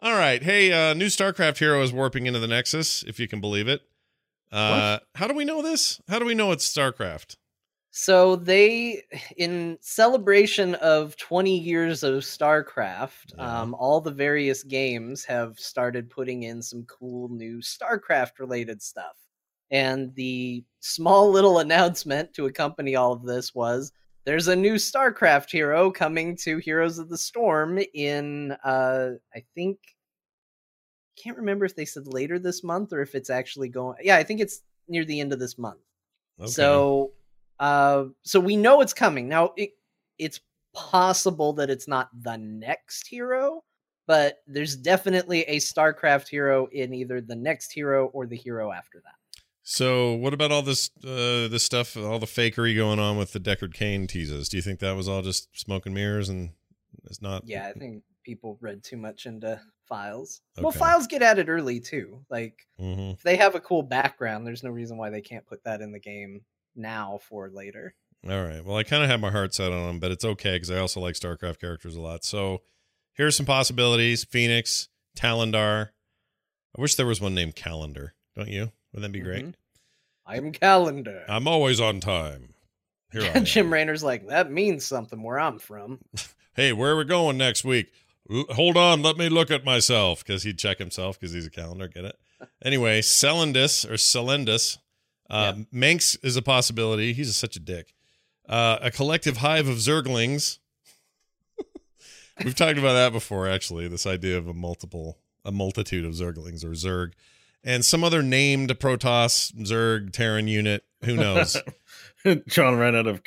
All right, hey, uh, new StarCraft hero is warping into the Nexus, if you can believe it. Uh, how do we know this? How do we know it's StarCraft? So they, in celebration of 20 years of StarCraft, Yeah. um, all the various games have started putting in some cool new StarCraft related stuff. And the small little announcement to accompany all of this was there's a new StarCraft hero coming to Heroes of the Storm in, uh, I think, can't remember if they said later this month or if it's actually going. Yeah, I think it's near the end of this month. Okay. So, uh, so we know it's coming now. It, it's possible that it's not the next hero, but there's definitely a StarCraft hero in either the next hero or the hero after that. So, what about all this uh, this stuff, all the fakery going on with the Deckard Cain teases? Do you think that was all just smoke and mirrors and it's not? Yeah, I think people read too much into files. Well, files get added early too. Like Mhm. if they have a cool background, there's no reason why they can't put that in the game now for later. All right. Well, I kind of have my heart set on them, but it's okay because I also like StarCraft characters a lot. So, here's some possibilities: Fenix, Talandar. I wish there was one named Calendar. Don't you? Wouldn't that be great? Mhm. I'm Calendar. I'm always on time. Here <laughs> I am. Jim Raynor's like that means something where I'm from. <laughs> hey, where are we going next week? Hold on, let me look at myself because he'd check himself because he's a calendar. Get it? <laughs> Anyway, Selendis or Selendis. Uh, Mengsk is a possibility. He's such a dick. Uh, a collective hive of Zerglings. We've talked about that before, actually. This idea of a multiple, a multitude of Zerglings or Zerg, and some other named Protoss, Zerg, Terran unit. Who knows? <laughs> John ran out of.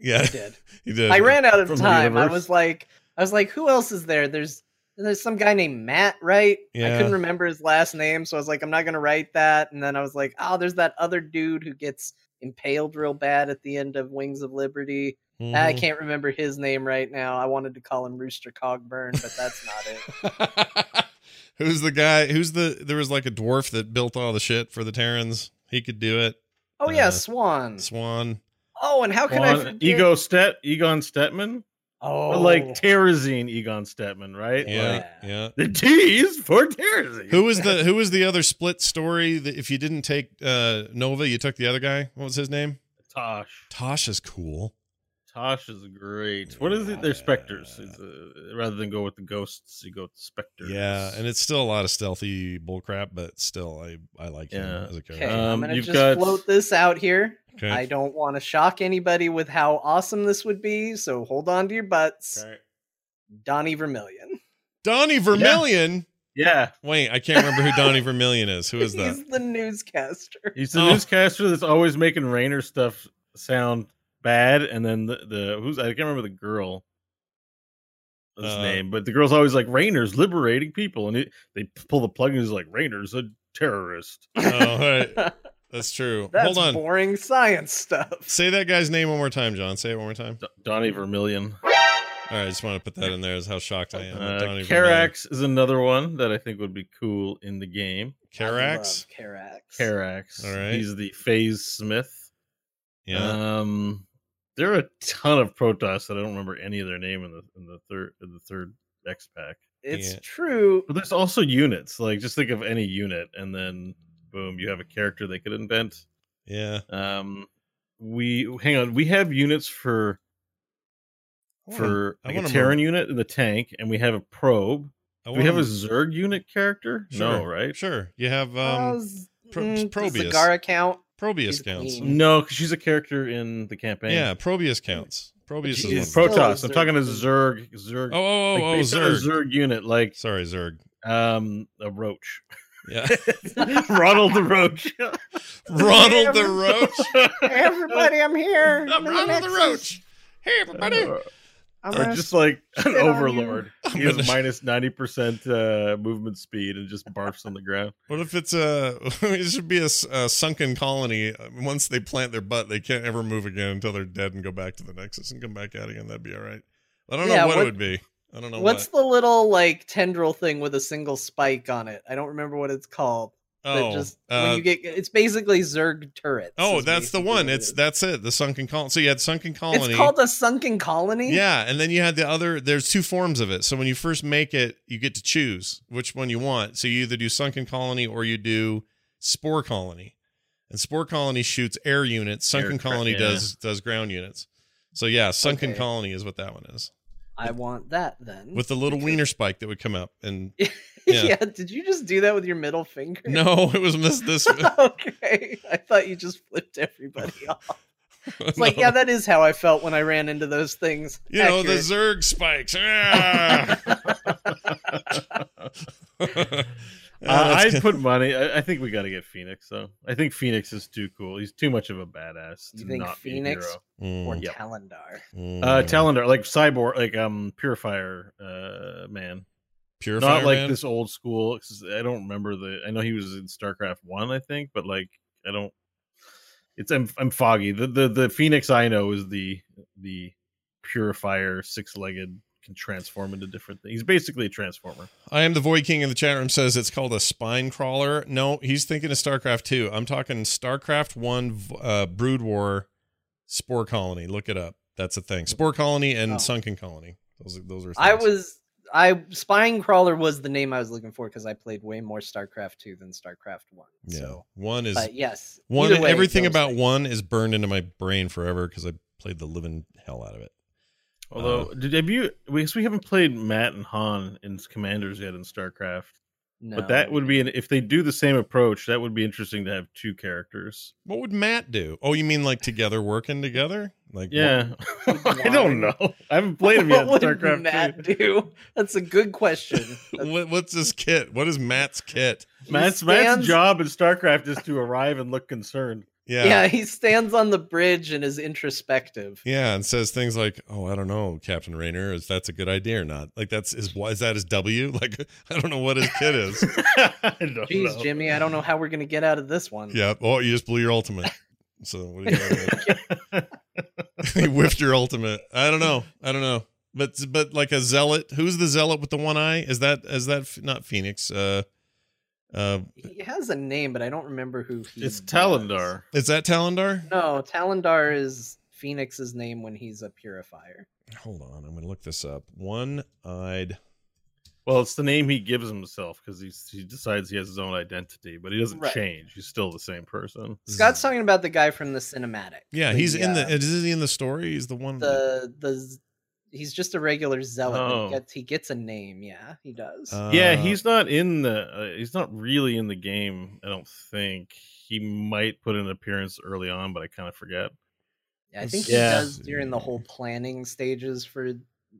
yeah, I did. <laughs> he did. I ran out of From time. I was like, I was like, who else is there? There's there's some guy named Matt, right? I couldn't remember his last name, so I was like, I'm not gonna write that. And then I was like, oh, there's that other dude who gets impaled real bad at the end of Wings of Liberty. I Mhm. can't remember his name right now. I wanted to call him Rooster Cogburn, but that's not it. <laughs> who's the guy? Who's the? There was like a dwarf that built all the shit for the Terrans. He could do it. Oh yeah, Uh, Swann. Swann. Oh, and how can I Juan- forget? Ego Stet Egon Stetmann, Oh, Or like Terrazine Egon Stetmann, right? Yeah, Like, yeah. the T is for Terrazine. Who was the Who was the other split story? That if you didn't take uh, Nova, you took the other guy. What was his name? Tosh. Tosh is cool. Tosh is great. What is it? They're specters. It's, uh, rather than go with the ghosts, you go with the specters. Yeah, and it's still a lot of stealthy bullcrap, but still, I I like him Yeah. as a Okay, character. I'm Um, gonna you've just got- float this out here. Okay. I don't want to shock anybody with how awesome this would be, so hold on to your butts. Donnie Vermillion. Donnie Vermillion. yeah. Wait, I can't remember who Donnie Vermillion is. Who is <laughs> that? He's the newscaster. He's the Oh. newscaster that's always making Raynor stuff sound bad, and then the, the who's I can't remember the girl. His Uh, name, but the girl's always like Raynor's liberating people, and it, they pull the plug and he's like Raynor's a terrorist. oh, right. <laughs> That's true. That's Hold on. boring science stuff. Say that guy's name one more time, John. Say it one more time. D- Donnie Vermillion. All right, I just want to put that in there as how shocked I am. Uh, Donnie Vermillion. Karax is another one that I think would be cool in the game. Karax. I love Karax. Karax. All right. He's the Phase Smith. Yeah. Um, there are a ton of Protoss that I don't remember any of their name in the in the third in the third X pack. It's Yeah. true. But there's also units. Like just think of any unit, and then boom, you have a character they could invent. yeah. Um, we hang on. We have units for I wanna- for like a wanna Terran unit in the tank, and we have a probe. I Do we have a Zerg unit character? No, right? Sure. You have Uh, um z- Pro- mm, Probius. Zagara count? Probius she's counts. mean. No, because she's a character in the campaign. Yeah, Probius counts. Probius She's is It's one. A Protoss. I'm talking to Zerg. Zerg. Zerg. Oh, oh, like oh, oh, a Zerg. Zerg unit, like Sorry, Zerg. um a roach. <laughs> Yeah. <laughs> Ronald the Roach. Ronald the Roach. Hey, <laughs> everybody, I'm here. I'm I'm Ronald the Nexus. Roach. Hey, everybody. Uh, I'm or gonna just like an spit on you. overlord. he has minus ninety percent uh, movement speed and just barfs on the ground. What if it's a? <laughs> It should be a sunken colony. Once they plant their butt, they can't ever move again until they're dead and go back to the Nexus and come back out again. That'd be all right. I don't know what, what- it would be. I don't know What's what. the little like tendril thing with a single spike on it? I don't remember what it's called. Oh, just uh, when you get it's basically Zerg turrets. oh, that's the one. what it It's that's it. The sunken colony. So you had sunken colony. It's called a sunken colony. Yeah, and then you had the other. There's two forms of it. So when you first make it, you get to choose which one you want. So you either do sunken colony or you do spore colony. And spore colony shoots air units. Sunken Aircraft, colony yeah. does does ground units. So yeah, sunken Okay. colony is what that one is. I want that then. With the little wiener spike that would come up. And <laughs> yeah. <laughs> yeah. Did you just do that with your middle finger? no, <laughs> it was this this. okay. I thought you just flipped everybody off. It's like, No. yeah, that is how I felt when I ran into those things. you know the Zerg spikes. Ah! Uh, I'd good. put money. I, I think we got to get Fenix though. I think Fenix is too cool. He's too much of a badass. To You think not Fenix? Be a hero. or Mm, Yep. Talandar. mm. Uh, Talandar, like cyborg, like um, Purifier, uh, man. Purifier not like Man? this old school. 'cause I don't remember the. I know he was in StarCraft One, I think, but like I don't. It's I'm I'm foggy. The the the Fenix I know is the the Purifier six legged can transform into different things. He's basically a transformer. I am the Void King in the chat room says it's called a spine crawler. No, he's thinking of StarCraft 2. I'm talking StarCraft 1 uh, Brood War Spore Colony. Look it up. That's a thing. Spore Colony and Oh. Sunken Colony. Those are those are things. I was I spine crawler was the name I was looking for because I played way more StarCraft two than StarCraft one. yeah. So, one is but yes, one way, everything about things. one is burned into my brain forever cuz I played the living hell out of it. Although, Uh, did have you? We, guess we haven't played Matt and Han in Commanders yet in StarCraft. But that would be an, if they do the same approach. That would be interesting to have two characters. What would Matt do? Oh, you mean like together working together? Like Yeah, <laughs> <laughs> I don't know. I haven't played him yet. What in would StarCraft Matt 2. do? That's a good question. <laughs> What, what- what's his kit? What is Matt's kit? Matt's He Matt's stands- job in StarCraft is to arrive and look concerned. Yeah. Yeah. he stands on the bridge and is introspective. Yeah, and says things like, "Oh, I don't know, Captain Raynor, is that's a good idea or not?" Like that's is is that his W? <laughs> Like I don't know what his kid is. <laughs> I don't Jeez, know. Jimmy, I don't know how we're gonna get out of this one. yeah. Oh, you just blew your ultimate. So what are you doing? <laughs> you whiffed your ultimate. I don't know. I don't know. But but like a zealot, who's the zealot with the one eye? Is that is that not Fenix? Uh, uh, He has a name, but I don't remember who he. It's was. Talandar. is that Talandar? No, Talandar is Fenix's name when he's a purifier. Hold on, I'm gonna look this up. One-eyed. Well, it's the name he gives himself because he decides he has his own identity, but he doesn't Right. change. He's still the same person. Scott's talking about the guy from the cinematic. Yeah, The, he's in the. uh, Is he in the story? He's the one. the the z- he's just a regular zealot. Oh. He gets he gets a name. Yeah, he does. Uh, yeah, he's not in the. Uh, he's not really in the game. I don't think he might put an appearance early on, but I kind of forget. Yeah, I think Yeah. he does during the whole planning stages for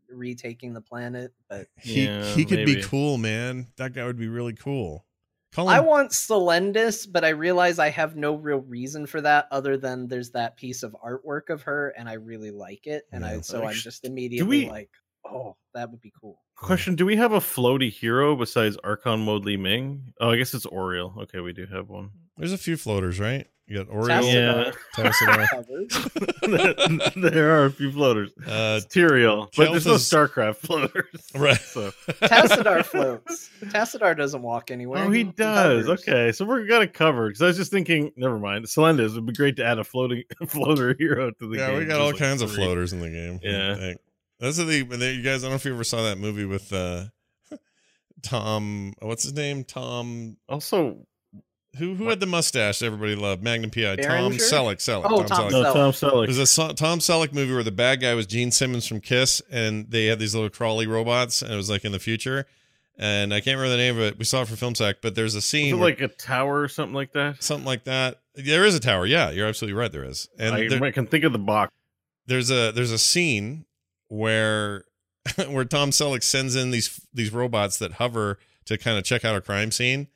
retaking the planet. But He Yeah, he could be cool, man. That guy would be really cool. Call I want Selendis, but I realize I have no real reason for that other than there's that piece of artwork of her, and I really like it, and I so I'm just immediately we- like, oh, that would be cool. Question: Do we have a floaty hero besides Archon Mode Li Ming? Oh, I guess it's Auriel. Okay, we do have one. There's a few floaters, right? You got Auriel, Yeah. <laughs> Tassadar. Covered. <laughs> there are a few floaters. uh, Tyrael, but there's no Kel'Thuz- StarCraft floaters. <laughs> right. So. Tassadar floats. Tassadar doesn't walk anywhere. Oh, he does. hovers. Okay, so we're got it covered. Because I was just thinking, never mind. Selendis would be great to add a floating floater hero to the yeah, game. Yeah, we got all like kinds of floaters in the game. Yeah. I think. That's the thing. You guys, I don't know if you ever saw that movie with uh, Tom. What's his name? Tom. Also, Who who had the mustache everybody loved? Magnum PI. Tom Berenger? Selleck. Selleck. Oh, Tom Selleck. no, Selleck. Tom Selleck. There's a So- Tom Selleck movie where the bad guy was Gene Simmons from Kiss, and they had these little crawly robots, and it was like in the future. And I can't remember the name of it. We saw it for Film Sack, but there's a Is scene it where- like a tower or something like that? something like that. There is a tower. Yeah, you're absolutely right. There is, and I, there- I can think of the box. there's a there's a scene where <laughs> where Tom Selleck sends in these these robots that hover to kind of check out a crime scene.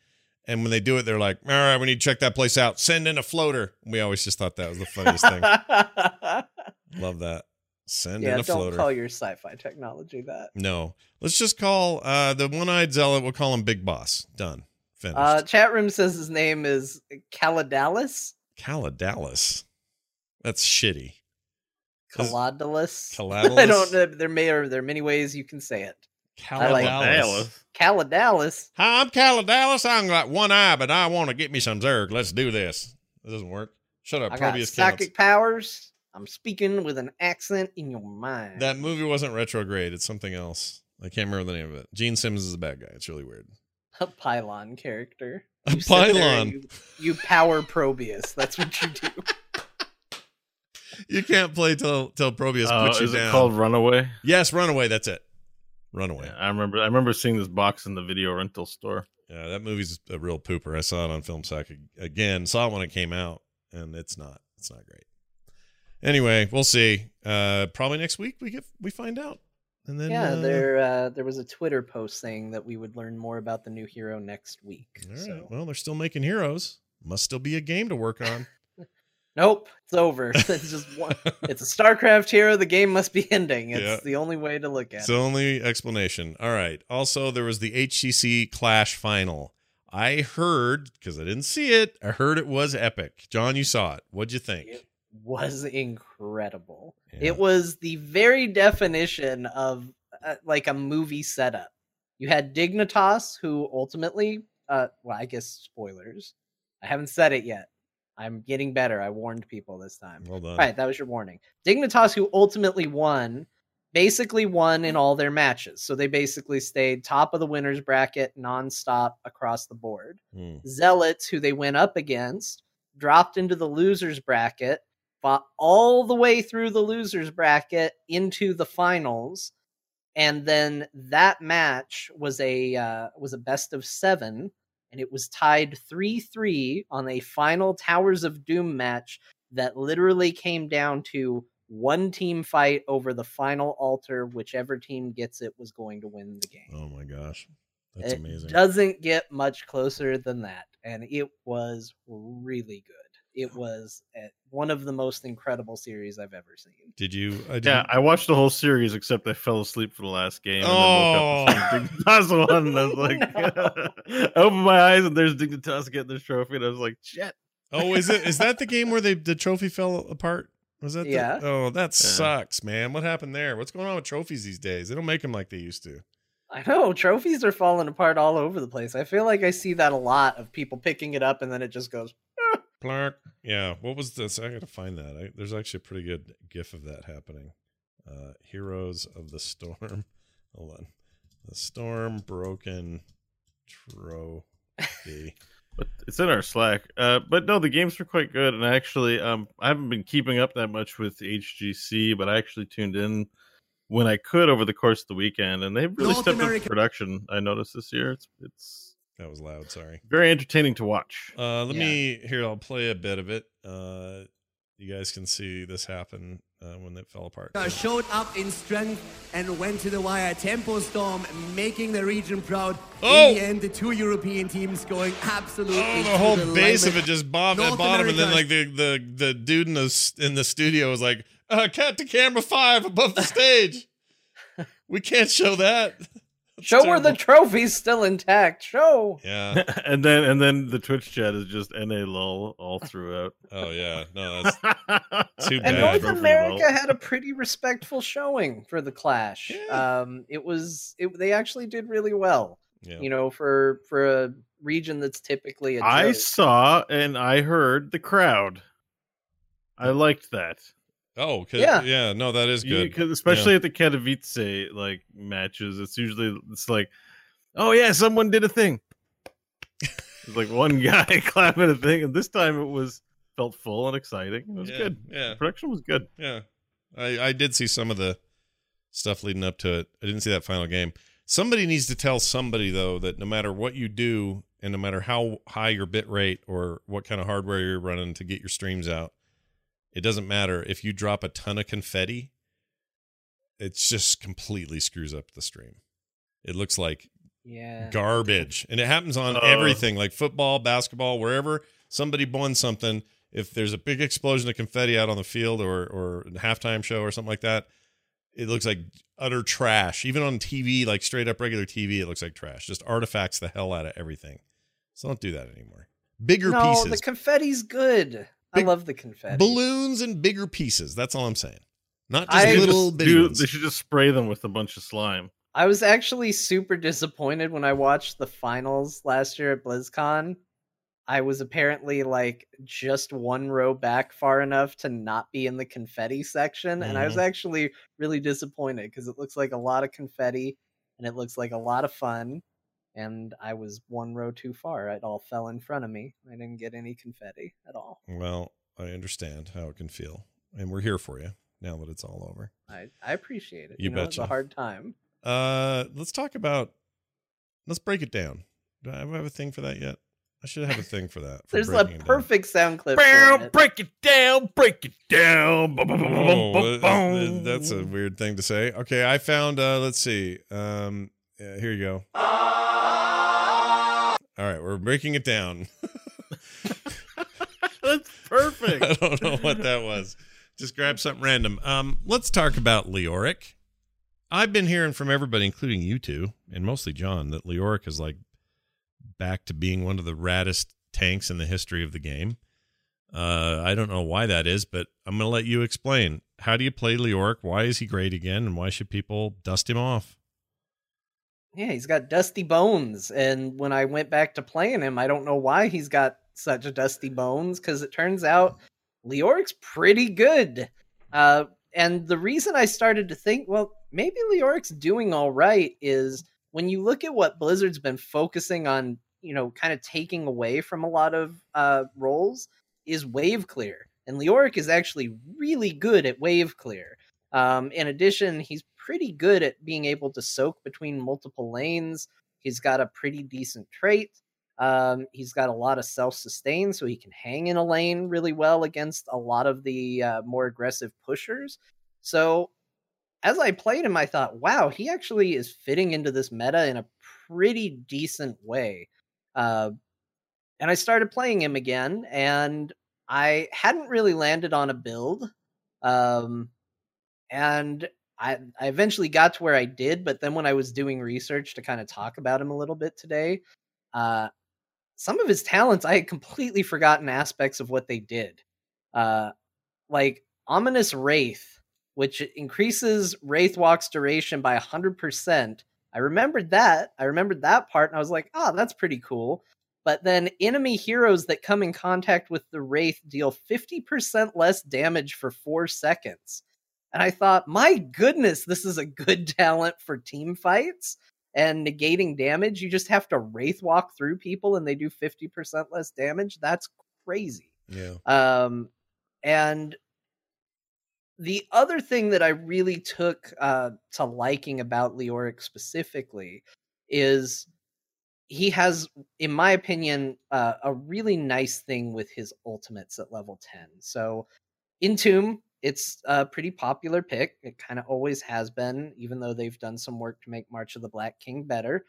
And when they do it, they're like, "All right, we need to check that place out. Send in a floater." We always just thought that was the funniest thing. <laughs> Love that. Send yeah, in a floater. Don't call your sci-fi technology that. no, let's just call uh, the one-eyed zealot. We'll call him Big Boss. Done. Finished. Uh, chat room says his name is Caladalis. Caladalis. That's shitty. Is- Caladalis. Caladalis? <laughs> I don't know. There may or there are many ways you can say it. I like Caladalis. Caladalis. Hi, I'm Caladalis. I'm got one eye, but I want to get me some Zerg. Let's do this. It doesn't work. Shut up. I got Probius counts. psychic powers. I'm speaking with an accent in your mind. That movie wasn't retrograde. It's something else. I can't remember the name of it. Gene Simmons is a bad guy. It's really weird. a pylon character. A You sit there and pylon. You, you power Probius. That's what you do. <laughs> You can't play till till Probius Uh, puts you is down. it called Runaway? yes, Runaway. That's it. Runaway. Yeah, I remember. I remember seeing this box in the video rental store. Yeah, that movie's a real pooper. I saw it on Film Sack ag- again. Saw it when it came out, and it's not. It's not great. Anyway, we'll see. Uh, probably next week we get we find out, and then yeah, uh, there uh, there was a Twitter post saying that we would learn more about the new hero next week. All right. So Well, they're still making heroes. Must still be a game to work on. Nope, it's over. <laughs> it's just one. It's a StarCraft hero. The game must be ending. It's Yeah. the only way to look at It's it. It's the only explanation. All right. Also, there was the HGC Clash final. I heard because I didn't see it. I heard it was epic. John, you saw it. What'd you think? It was incredible. Yeah. It was the very definition of uh, like a movie setup. You had Dignitas, who ultimately, uh, well, I guess spoilers. I haven't said it yet. I'm getting better. I warned people this time. Well done. All right, that was your warning. Dignitas, who ultimately won, basically won in all their matches. So they basically stayed top of the winners bracket nonstop across the board. Hmm. Zealots, who they went up against, dropped into the losers bracket, fought all the way through the losers bracket into the finals, and then that match was a uh, was a best of seven, and it was tied three three on a final Towers of Doom match that literally came down to one team fight over the final altar. Whichever team gets it was going to win the game. Oh my gosh, that's It amazing. Doesn't get much closer than that, and it was really good. It was uh, one of the most incredible series I've ever seen. Did you? I did Yeah, I watched the whole series except I fell asleep for the last game. And Oh. then woke up and saw Dignitas <laughs> won. And I was like, <laughs> I <laughs> opened my eyes and there's Dignitas getting the trophy, and I was like, shit. Oh, is it? Is that the game where they the trophy fell apart? Was that? the- Yeah. oh, that sucks, man. What happened there? What's going on with trophies these days? They don't make them like they used to. I know trophies are falling apart all over the place. I feel like I see that a lot of people picking it up and then it just goes. Clark. Yeah. What was this? I gotta find that. I, there's actually a pretty good GIF of that happening. Uh, Heroes of the Storm. <laughs> Hold on. The Storm Broken Trophy. But it's in our Slack. Uh, but no, the games were quite good, and actually, um, I haven't been keeping up that much with HGC, but I actually tuned in when I could over the course of the weekend, and they've really North stepped up America- the production. I noticed this year. It's it's that was loud. Sorry. very entertaining to watch. Uh, let Yeah. me here. I'll play a bit of it. Uh, you guys can see this happen uh, when it fell apart. Showed up in strength and went to the wire. Tempo Storm making the region proud. Oh! In the end, the two European teams going absolutely. Oh, the whole the base of it just bobbed at North bottom, and then like the the the dude in the in the studio was like, uh, "Cut to camera five above the stage. <laughs> we can't show that." That's Show where the terrible. trophy's still intact. Show. yeah. <laughs> and then and then the Twitch chat is just NA lol all throughout. Oh yeah. No, <laughs> that's Too bad. And. North America had a pretty respectful showing for the Clash. Yeah. Um, it was it, they actually did really well. yeah. You know, for for a region that's typically a I joke. saw and I heard the crowd. I liked that. Oh, 'cause- Yeah. yeah. No, that is You- good. 'cause especially at the Katowice like matches, it's usually it's like, oh yeah, someone did a thing. It's like one <laughs> guy <laughs> clapping a thing, and this time it was felt full and exciting. It was yeah, good. Yeah. The production was good. Yeah. I, I did see some of the stuff leading up to it. I didn't see that final game. Somebody needs to tell somebody though that no matter what you do and no matter how high your bit rate or what kind of hardware you're running to get your streams out, it doesn't matter if you drop a ton of confetti, it just completely screws up the stream. It looks like yeah. garbage. And it happens on Uh. everything like football, basketball, wherever somebody won something if there's a big explosion of confetti out on the field or or a halftime show or something like that, it looks like utter trash. Even on TV, like straight up regular TV, it looks like trash. Just artifacts the hell out of everything. So don't do that anymore. Bigger no, pieces, the confetti's good. I love the confetti. balloons, and bigger pieces. That's all I'm saying. Not just I- little Just bitty do- ones. they should just spray them with a bunch of slime. I was actually super disappointed when I watched the finals last year at BlizzCon. I was apparently like just one row back far enough to not be in the confetti section, and I was mm-hmm. actually really disappointed because it looks like a lot of confetti and it looks like a lot of fun. And I was one row too far. It all fell in front of me. I didn't get any confetti at all. Well, I understand how it can feel, and we're here for you now that it's all over. I, I appreciate it. You know, it's a hard time. Uh, let's talk about. Let's break it down. Do I have a thing for that yet? I should have a thing for that. for <laughs> There's a breaking down. perfect sound clip. for it. break it down, break it down. Oh, bum, uh, bum. that's a weird thing to say. Okay, I found. uh Let's see. Um, yeah, here you go. All right, we're breaking it down. <laughs> That's perfect. I don't know what that was. Just grab something random. Um, let's talk about Leoric. I've been hearing from everybody, including you two, and mostly John, that Leoric is like back to being one of the raddest tanks in the history of the game. Uh, I don't know why that is, but I'm going to let you explain. How do you play Leoric? Why is he great again? And why should people dust him off? Yeah, he's got dusty bones. And when I went back to playing him, I don't know why he's got such dusty bones because it turns out Leoric's pretty good. Uh, and the reason I started to think, well, maybe Leoric's doing all right is when you look at what Blizzard's been focusing on, you know, kind of taking away from a lot of uh, roles is wave clear. And Leoric is actually really good at wave clear. Um, in addition, he's pretty good at being able to soak between multiple lanes. He's got a pretty decent trait. Um, he's got a lot of self sustain, so he can hang in a lane really well against a lot of the uh, more aggressive pushers. So, as I played him, I thought, wow, he actually is fitting into this meta in a pretty decent way. Uh, and I started playing him again, and I hadn't really landed on a build. Um, and I, I eventually got to where I did, but then when I was doing research to kind of talk about him a little bit today, uh, some of his talents I had completely forgotten aspects of what they did. Uh, like ominous wraith, which increases wraith walk's duration by hundred percent. I remembered that. I remembered that part, and I was like, "Oh, that's pretty cool." But then enemy heroes that come in contact with the wraith deal fifty percent less damage for four seconds. And I thought, my goodness, this is a good <laughs> talent for team fights and negating damage. You just have to wraith walk through people and they do 50% less damage. That's crazy. Yeah. Um, and the other thing that I really took uh, to liking about Leoric specifically is he has, in my opinion, uh, a really nice thing with his ultimates at level 10. So, Entomb, it's a pretty popular pick. It kind of always has been, even though they've done some work to make March of the Black King better.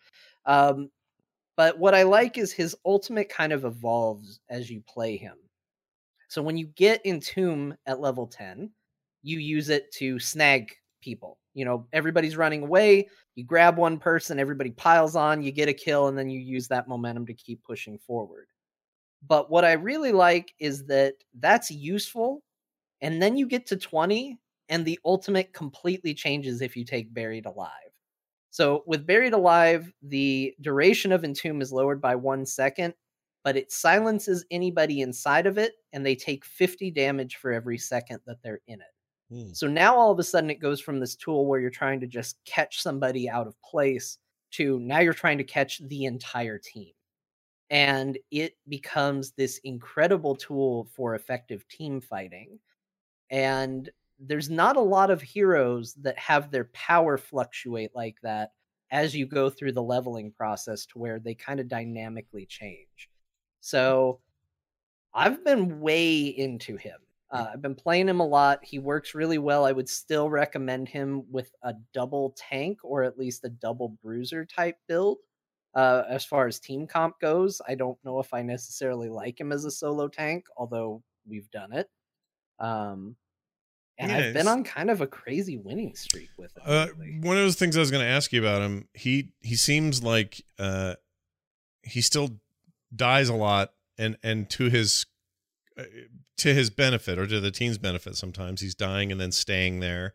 Um, but what I like is his ultimate kind of evolves as you play him. So when you get Entomb at level 10, you use it to snag people. You know, everybody's running away, you grab one person, everybody piles on, you get a kill, and then you use that momentum to keep pushing forward. But what I really like is that that's useful and then you get to 20 and the ultimate completely changes if you take buried alive. So with buried alive the duration of entomb is lowered by one second but it silences anybody inside of it and they take 50 damage for every second that they're in it. Hmm. so now all of a sudden it goes from this tool where you're trying to just catch somebody out of place to now you're trying to catch the entire team. And it becomes this incredible tool for effective team fighting and there's not a lot of heroes that have their power fluctuate like that as you go through the leveling process to where they kind of dynamically change. So I've been way into him. Uh, I've been playing him a lot. He works really well. I would still recommend him with a double tank or at least a double bruiser type build. Uh, as far as team comp goes, I don't know if I necessarily like him as a solo tank, although we've done it. Um, and I've been on kind of a crazy winning streak with it. Uh, one of those things I was going to ask you about him. He he seems like uh, he still dies a lot, and and to his uh, to his benefit or to the team's benefit. Sometimes he's dying and then staying there,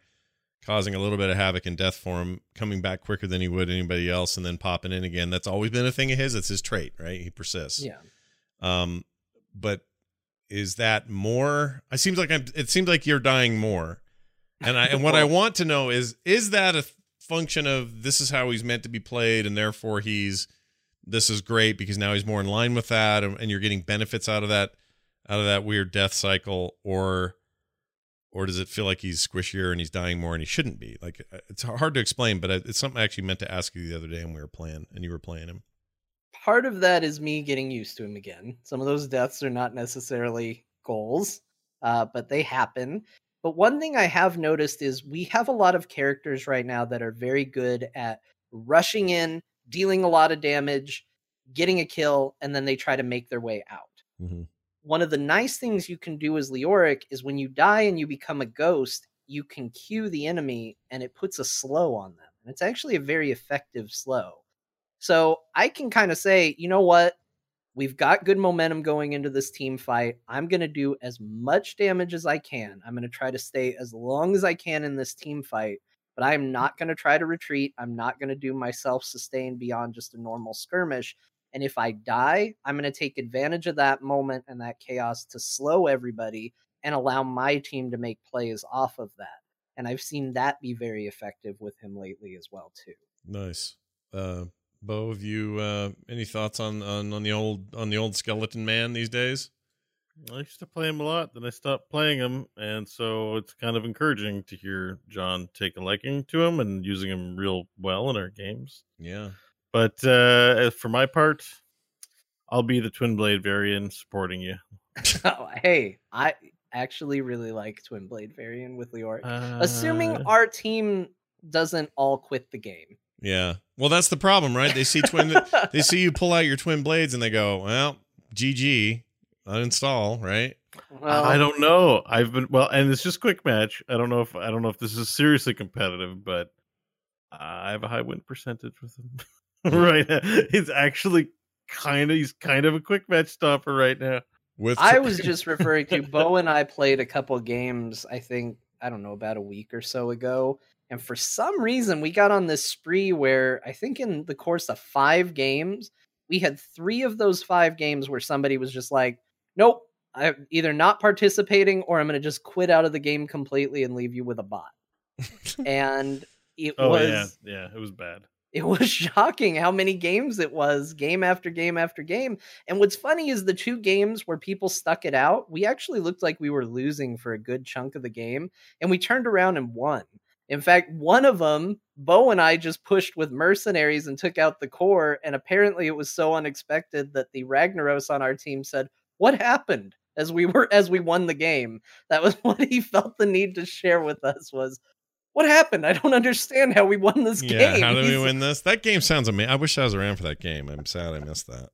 causing a little bit of havoc and death for him, coming back quicker than he would anybody else, and then popping in again. That's always been a thing of his. It's his trait, right? He persists. yeah. Um, but is that more? It seems like I'm. It seems like you're dying more, and I and what I <laughs> want to know is is that a function of this is how he's meant to be played, and therefore he's this is great because now he's more in line with that, and, and you're getting benefits out of that out of that weird death cycle, or or does it feel like he's squishier and he's dying more and he shouldn't be? Like uh, it's hard to explain, but it's something I actually meant to ask you the other day when we were playing and you were playing him. Part of that is me getting used to him again. Some of those deaths are not necessarily goals, uh, but they happen. But one thing I have noticed is we have a lot of characters right now that are very good at rushing in, dealing a lot of damage, getting a kill, and then they try to make their way out. Mhm. One of the nice things you can do as Leoric is when you die and you become a ghost, you can cue the enemy and it puts a slow on them. And it's actually a very effective slow. So I can kind of say, you know what? We've got good momentum going into this team fight. I'm going to do as much damage as I can. I'm going to try to stay as long as I can in this team fight, but I am not going to try to retreat. I'm not going to do myself sustain beyond just a normal skirmish. And if I die, I'm going to take advantage of that moment and that chaos to slow everybody and allow my team to make plays off of that. And I've seen that be very effective with him lately as well too. Nice. Uh Bo, have you uh any thoughts on, on on the old on the old skeleton man these days? I used to play him a lot, then I stopped playing him, and so it's kind of encouraging to hear John take a liking to him and using him real well in our games. Yeah. But uh, for my part, I'll be the Twin Blade variant supporting you. <laughs> Oh, hey, I actually really like Twin Blade variant with Leoric. Assuming Uh, our team doesn't all quit the game. Yeah. Well, that's the problem, right? They see twin <laughs> they see you pull out your twin blades and they go, "Well, GG, uninstall," right? well, I don't know. I've been well, and it's just quick match. I don't know if I don't know if this is seriously competitive, but I have a high win percentage with him. <laughs> right, now. it's actually kind of he's kind of a quick match stopper right now. With I was just referring to <laughs> Bo and I played a couple games, I think, I don't know, about a week or so ago. And for some reason, we got on this spree where I think in the course of five games, we had three of those five games where somebody was just like, nope, I'm either not participating or I'm going to just quit out of the game completely and leave you with a bot. <laughs> and it Oh was yeah, yeah, it was bad. it was <laughs> shocking how many games it was game after game after game and what's funny is the two games where people stuck it out we actually looked like we were losing for a good chunk of the game and we turned around and won in fact one of them bo and i just pushed with mercenaries and took out the core and apparently it was so unexpected that the ragnaros on our team said what happened as we were as we won the game that was <laughs> what he felt the need to share with us was what happened? I don't understand how we won this yeah, game. how did we win this? That game sounds amazing. I wish I was around for that game. I'm sad I missed that.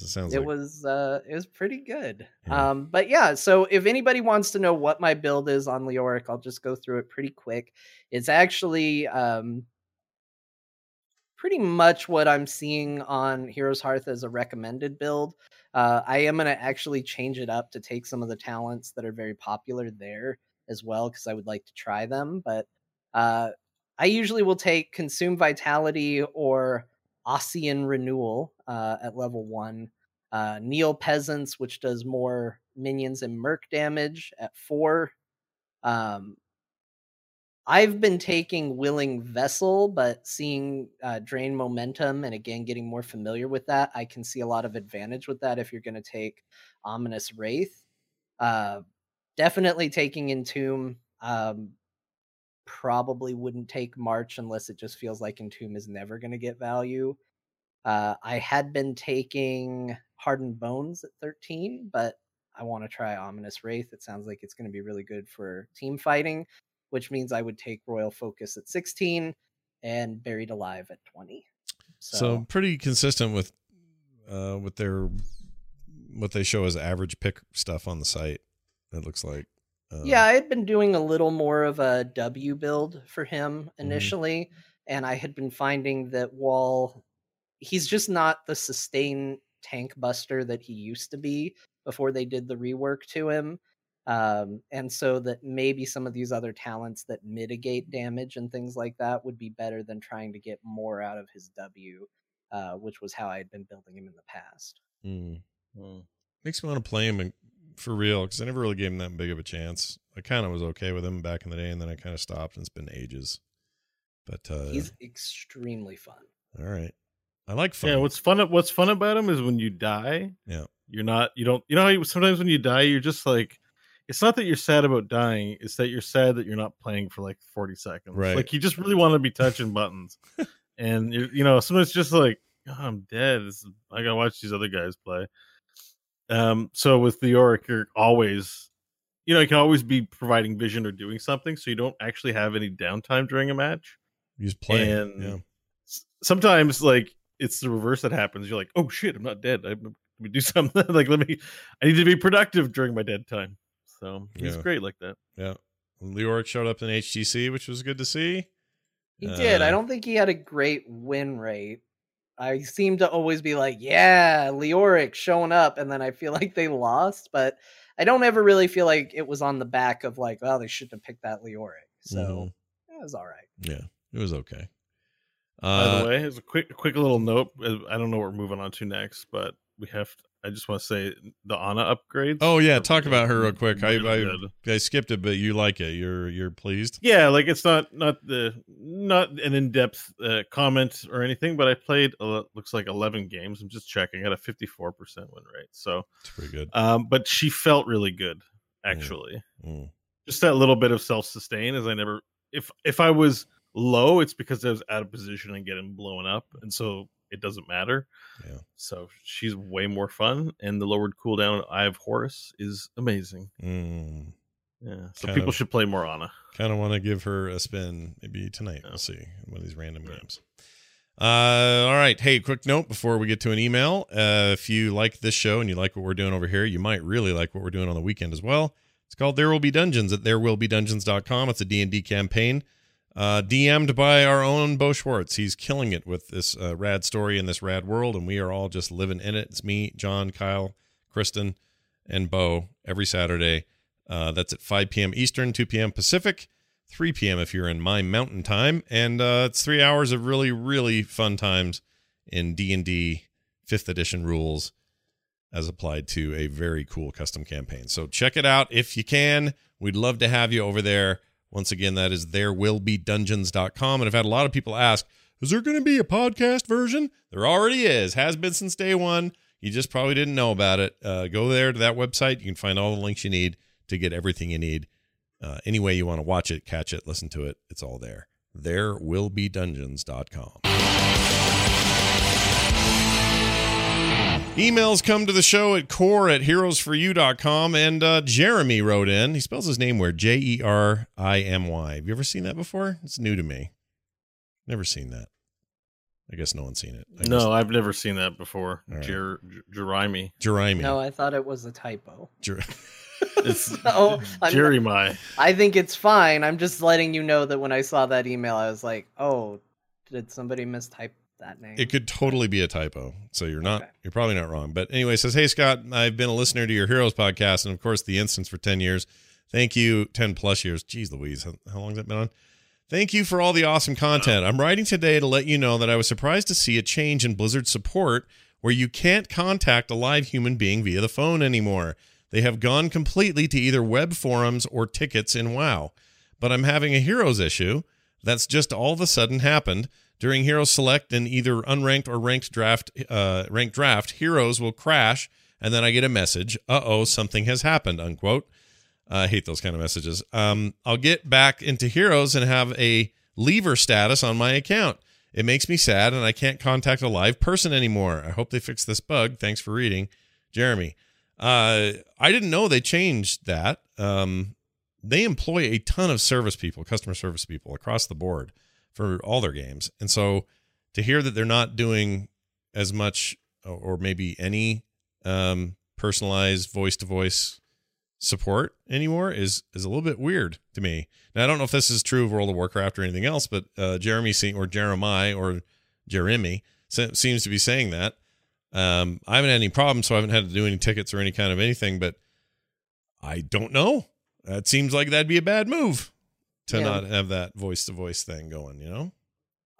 It sounds it like. was uh it was pretty good. Yeah. um but yeah so if anybody wants to know what my build is on leoric i'll just go through it pretty quick. It's actually um pretty much what i'm seeing on heroes hearth as a recommended build. Uh i am going to actually change it up to take some of the talents that are very popular there as well because i would like to try them but uh i usually will take consume vitality or Ossein Renewal uh, at level one. Uh, Kneel Peasants, which does more minions and merc damage at four. Um, I've been taking Willing Vessel, but seeing uh, Drain Momentum and again getting more familiar with that, I can see a lot of advantage with that if you're going to take Ominous Wraith. Uh, definitely taking Entomb. Um, probably wouldn't take March unless it just feels like Entomb is never going to get value. Uh, I had been taking Hardened Bones at 13, but I want to try Ominous Wraith. It sounds like it's going to be really good for team fighting, which means I would take Royal Focus at 16 and Buried Alive at 20. So, so pretty consistent with uh with their what they show as average pick stuff on the site. It looks like. Um, yeah, I had been doing a little more of a W build for him Mm-hmm. initially, and I had been finding that while he's just not the sustain tank buster that he used to be before they did the rework to him. Um, and so that maybe some of these other talents that mitigate damage and things like that would be better than trying to get more out of his W, uh, which was how I had been building him in the past. mm. Mm. makes me want to play him in, for real because I never really gave him that big of a chance. I kind of was okay with him back in the day, and then I kind of stopped, and it's been ages. But uh, He's extremely fun. all right. I like fun. Yeah, what's fun? What's fun about him is when you die. Yeah. you're not. You don't. You know how you, sometimes when you die, you're just like. It's not that you're sad about dying. It's that you're sad that you're not playing for like 40 seconds. Right. Like you just really want to be touching buttons, <laughs> and you you know sometimes just like oh, I'm dead. Is, I gotta watch these other guys play. Um. So with the Yorick, you're always, you know, you can always be providing vision or doing something, so you don't actually have any downtime during a match. He's playing. and- yeah. sometimes like it's the reverse that happens. You're like, oh shit, I'm not dead. I, let me do <laughs> something. like let me. I need to be productive during my dead time. So he's Yeah. great like that. Yeah. Leoric showed up in HGC, which was good to see. He did. I Uh, don't think he had a great win rate. I seem to always be like, yeah, Leoric showing up, and then I feel <laughs> like they lost, but I don't ever really feel like it was on the back of like, well, they shouldn't have picked that Leoric. So Mhm. it was all right. Yeah, it was okay. By Uh, the way, as a quick quick little note, uh, I don't know what we're moving on to next, but we have. I just want to say the Ana upgrades. Oh yeah, talk about her real quick. I, really I good. I skipped it, but you like it. You're you're pleased. Yeah, like it's not not the not an in depth uh, comment or anything, but I played uh, looks like eleven games. I'm just checking. I got a 54 percent win rate. So, It's pretty good. um, but she felt really good actually. Mm. just that little bit of self sustain as I never if if I was low, it's because I was out of position and getting blown up, and so it doesn't matter. Yeah. So she's way more fun, and the lowered cooldown Eye of Horus is amazing. Mm. Yeah. So Kind people of- should play more Ana. Kind of want to give her a spin maybe tonight. Yeah. We'll see one of these random Yeah. games. Uh, all right. Hey, quick note before we get to an email. Uh, if you like this show and you like what we're doing over here, you might really like what we're doing on the weekend as well. It's called There Will Be Dungeons at therewillbedungeons.com. It's a D&D campaign uh, DM'd by our own Bo Schwartz. He's killing it with this uh, rad story in this rad world, and we are all just living in it. It's me, John, Kyle, Kristen, and Bo every Saturday. Uh, that's at 5 p.m. Eastern, 2 p.m. Pacific, 3 p.m. if you're in my mountain time, and uh, it's three hours of really, really fun times in D&D fifth edition rules as applied to a very cool custom campaign. So check it out if you can. We'd love to have you over there. Once again, that is therewillbedungeons.com. And I've had a lot of people ask, is there going to be a podcast version? There already is. Has been since day one. You just probably didn't know about it. Uh, go there to that website. You can find all the links you need to get everything you need. Uh, any way you want to watch it, catch it, listen to it, it's all there. Therewillbedungeons.com. Emails come to the show at core at heroesforyou.com. And uh, Jeremy wrote in. He spells his name where J E R I M Y. Have you ever seen that before? It's new to me. Never seen that. I guess no one's seen it. I guess- No, I've never seen that before. All right. Jer- Jer- Jeremy. Jeremy. No, I thought it was a typo. Jer- <laughs> It's <laughs> No, I'm- Jeremy. I think it's fine. I'm just letting you know that when I saw that email, I was like, oh, did somebody mistype that name? It could totally be a typo. So you're not Okay. you're probably not wrong. But anyway, it says, Hey Scott, I've been a listener to your Heroes podcast and of course the instance for 10 years. Thank you. 10 plus years. Jeez Louise. How, how long has that been on? Thank you for all the awesome content. I'm writing today to let you know that I was surprised to see a change in Blizzard support where you can't contact a live human being via the phone anymore. They have gone completely to either web forums or tickets in WoW. But I'm having a Heroes issue that's just all of a sudden happened during Hero Select and either unranked or ranked draft. Uh, ranked draft, Heroes will crash, and then I get a message. Uh oh, something has happened. Unquote. I hate those kind of messages. Um, I'll get back into Heroes and have a leaver status on my account. It makes me sad, and I can't contact a live person anymore. I hope they fix this bug. Thanks for reading, Jeremy. Uh, I didn't know they changed that. Um, they employ a ton of service people, customer service people across the board for all their games. And so to hear that they're not doing as much or maybe any um, personalized voice to voice support anymore is is a little bit weird to me. Now I don't know if this is true of World of Warcraft or anything else, but uh, Jeremy or Jeremiah or Jeremy seems to be saying that. Um, I haven't had any problems, so I haven't had to do any tickets or any kind of anything. But I don't know. That seems like that'd be a bad move to Yeah. not have that voice to voice thing going. You know?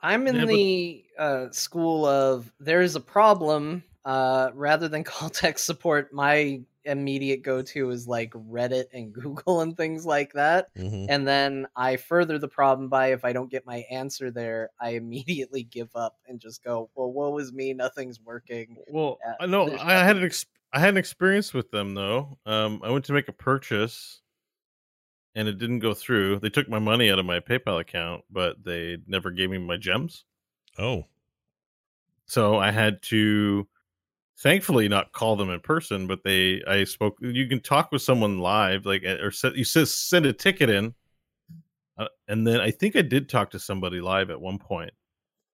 I'm in Yeah, but- the uh, school of there is a problem. Uh, rather than <laughs> call tech support, my immediate go to is like Reddit and <laughs> Google and things like that. Mhm. And then I further the problem by if I don't get my answer there, I <laughs> immediately give up and just go, well, woe is me, nothing's working. Well, Yeah, I know I had an ex- I had an experience with them though. Um, I went to make a purchase, and it didn't go through. They took my money out of my PayPal account, but they never gave me my gems. Oh, So I had to, thankfully, not call them in person. But they, I spoke. You can talk with someone live, like or set, you says send a ticket in, uh, and then I think I did talk to somebody live at one point.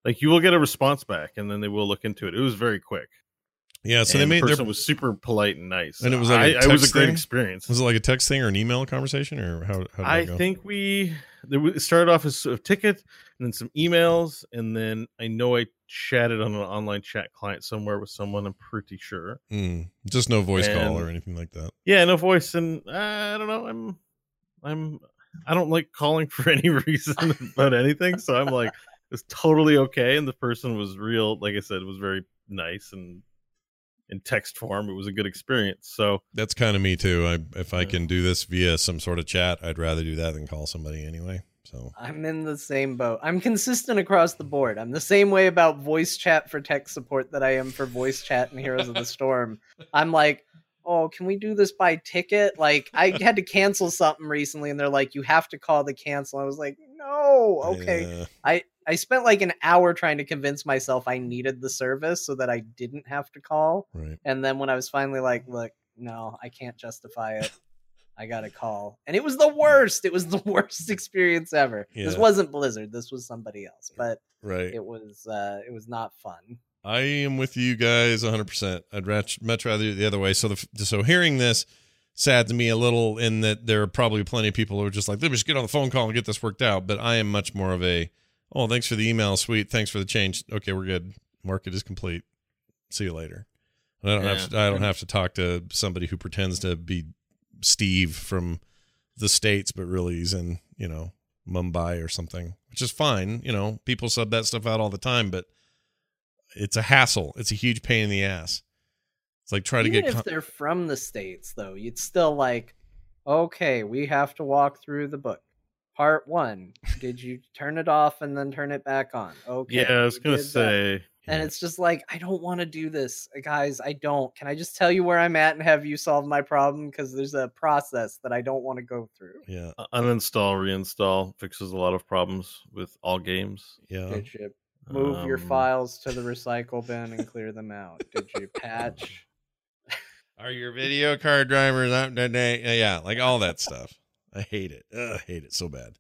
Like you will get a response back, and then they will look into it. It was very quick. Yeah. So and they the made their person was super polite and nice. And it was like a I, it was a great thing? experience. was it like a text thing or an email conversation or how? how did I go? think we it started off as a ticket and then some emails and then I know I chatted on an online chat client somewhere with someone. I'm pretty sure. Mm, just no voice call or anything like that. Yeah, no voice and uh, I don't know. I'm I'm I don't like calling <laughs> for any reason about anything, so I'm like it's totally okay. And the person was real, like I said, was very nice and in text form. It was a good experience. So That's kind of me too. I if I can do this via some sort of chat, I'd rather do that than call somebody anyway. So I'm in the same boat. I'm consistent across the board. I'm the same way about voice chat for tech support that I am for voice chat in Heroes of the Storm. I'm like, oh, can we do this by ticket? Like, I <laughs> had to cancel something recently, and they're like, you have to call the cancel. I was like, no, okay. yeah. I I spent like an hour trying to convince myself I needed the service so that I didn't have to call. right. And then when I was finally like, look, no, I can't justify it. I got a call. And it was the <laughs> worst. It was the worst <laughs> experience ever. This wasn't Blizzard. This was somebody else, but Right. it was uh it was not fun. I am with you guys 100%. I'd much, much rather do it the other way. So the so hearing this saddens me a little in that there are probably plenty of people who are just like, let me just get on the phone call and get this worked out. But I am much more of a, oh, thanks for the email, sweet. Thanks for the change. Okay, we're good. Market is complete. See you later. And I don't have to, I don't have to talk to somebody who pretends to be Steve from the states, but really he's in you know Mumbai or something, which is fine. You know, people sub that stuff out all the time, but it's a hassle. It's a huge pain in the ass. It's like trying to Even get. if con- they're from the states though, you'd still like okay, we have to walk through the book. Part 1. Did you turn it off and then turn it back on? Okay. yeah, I was gonna did that. say And it's just like, I don't want to do this, Uh, guys. I don't. Can I just tell you where I'm at and have you solve my problem? Because there's a process that I don't want to go through. yeah, uh, uninstall, reinstall fixes a lot of problems with all games. yeah. Did you move your Um, files to the recycle bin and clear them out? Did you patch? <laughs> Are your video card drivers up to date? Yeah, yeah, like all that stuff. I hate it. Ugh, I hate it so bad.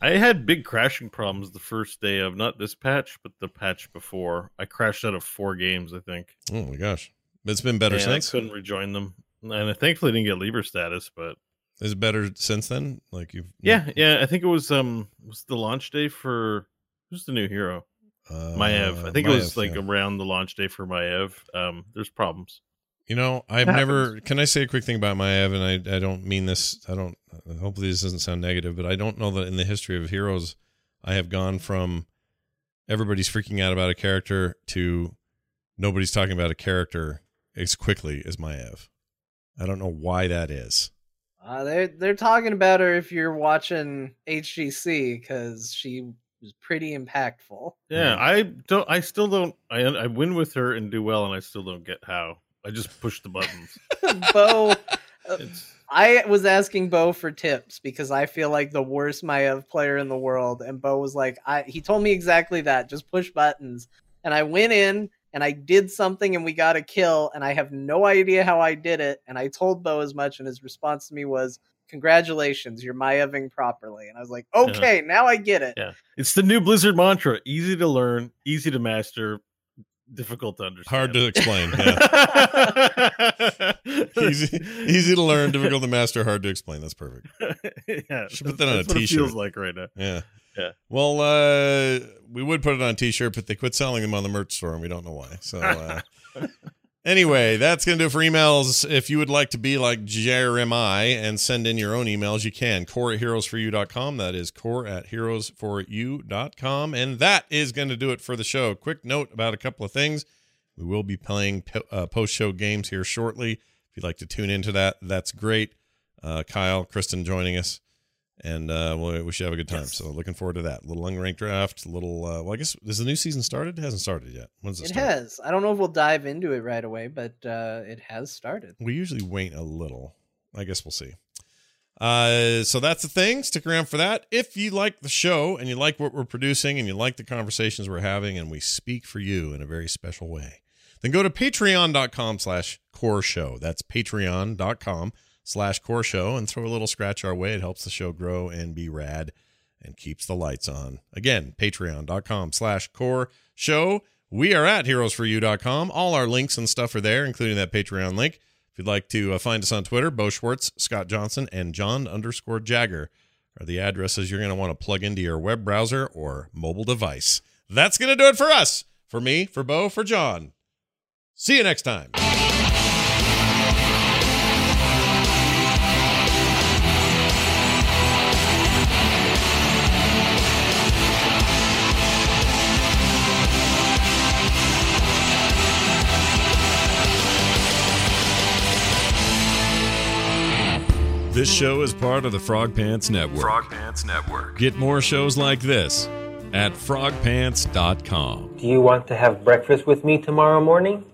I had big crashing problems the first day of not this patch, but the patch before. I crashed out of four games, I think. Oh my gosh, it's been better and I couldn't rejoin them, and I thankfully didn't get leaver status. But Is it better since then? Like you've yeah, yeah, I think it was um was the launch day for who's the new hero uh, Maev. I think it was like yeah. around the launch day for Maev. Um, there's problems. You know, I've never. Can I say a quick thing about Maev? And I, I don't mean this. I don't. Hopefully, this doesn't sound negative, but I don't know that in the history of heroes, I have gone from everybody's freaking out about a character to nobody's talking about a character as quickly as Maev. I don't know why that is. Uh, they're they're talking about her if you're watching HGC because she was pretty impactful. Yeah, Mhm. I don't. I still don't. I I win with her and do well, and I still don't get how. I just push the buttons. <laughs> Bo, It's I was asking Bo for tips because I feel like the worst Maev player in the world, and Bo was like, "I." He told me exactly that. Just push buttons, and I went in and I did something, and we got a kill, and I have no idea how I did it. And I told Bo as much, and his response to me was, "Congratulations, you're Maeving properly." And I was like, "Okay, now I get it." yeah. It's the new Blizzard mantra: easy to learn, easy to master. Difficult to understand. Hard to explain. Yeah. <laughs> easy, easy to learn, difficult to master, hard to explain. That's perfect. <laughs> yeah, Should put that on a that's what it t-shirt. feels like right now. Yeah. Yeah. Well, uh, we would put it on a t-shirt, but they quit selling them on the merch store, and we don't know why. So, uh, <laughs> anyway, that's going to do it for emails. If you would like to be like Jeremiah and send in your own emails, you can. Core at heroesforyou.com. That is core at heroesforyou.com. And that is going to do it for the show. Quick note about a couple of things. We will be playing uh, post-show games here shortly. If you'd like to tune into that, that's great. Uh, Kyle, Kristen joining us and uh, we we should have a good time. Yes. So looking forward to that. Little unranked draft. Little. Uh, well, I guess has the new season started? It hasn't started yet. When's it, It start? has. I don't know if we'll dive into it right away, but uh, it has started. We usually wait a little. I guess we'll see. Uh, so that's the thing. Stick around for that. If you like the show and you like what we're producing and you like the conversations we're having and we speak for you in a very special way, then go to patreon.com slash core show. That's patreon.com slash core show and throw a little scratch our way. It helps the show grow and be rad and keeps the lights on. Again, patreon.com slash core show. We are at heroesforyou.com. All our links and stuff are there, including that Patreon link. If you'd like to uh, find us on Twitter, Bo Schwartz, Scott Johnson, and John underscore Jagger are the addresses you're going to want to plug into your web browser or mobile device. That's going to do it for us. For me, for Bo, for John. See you next time. This show is part of the Frog Pants Network. Frog Pants Network. Get more shows like this at frogpants.com. Do you want to have breakfast with me tomorrow morning?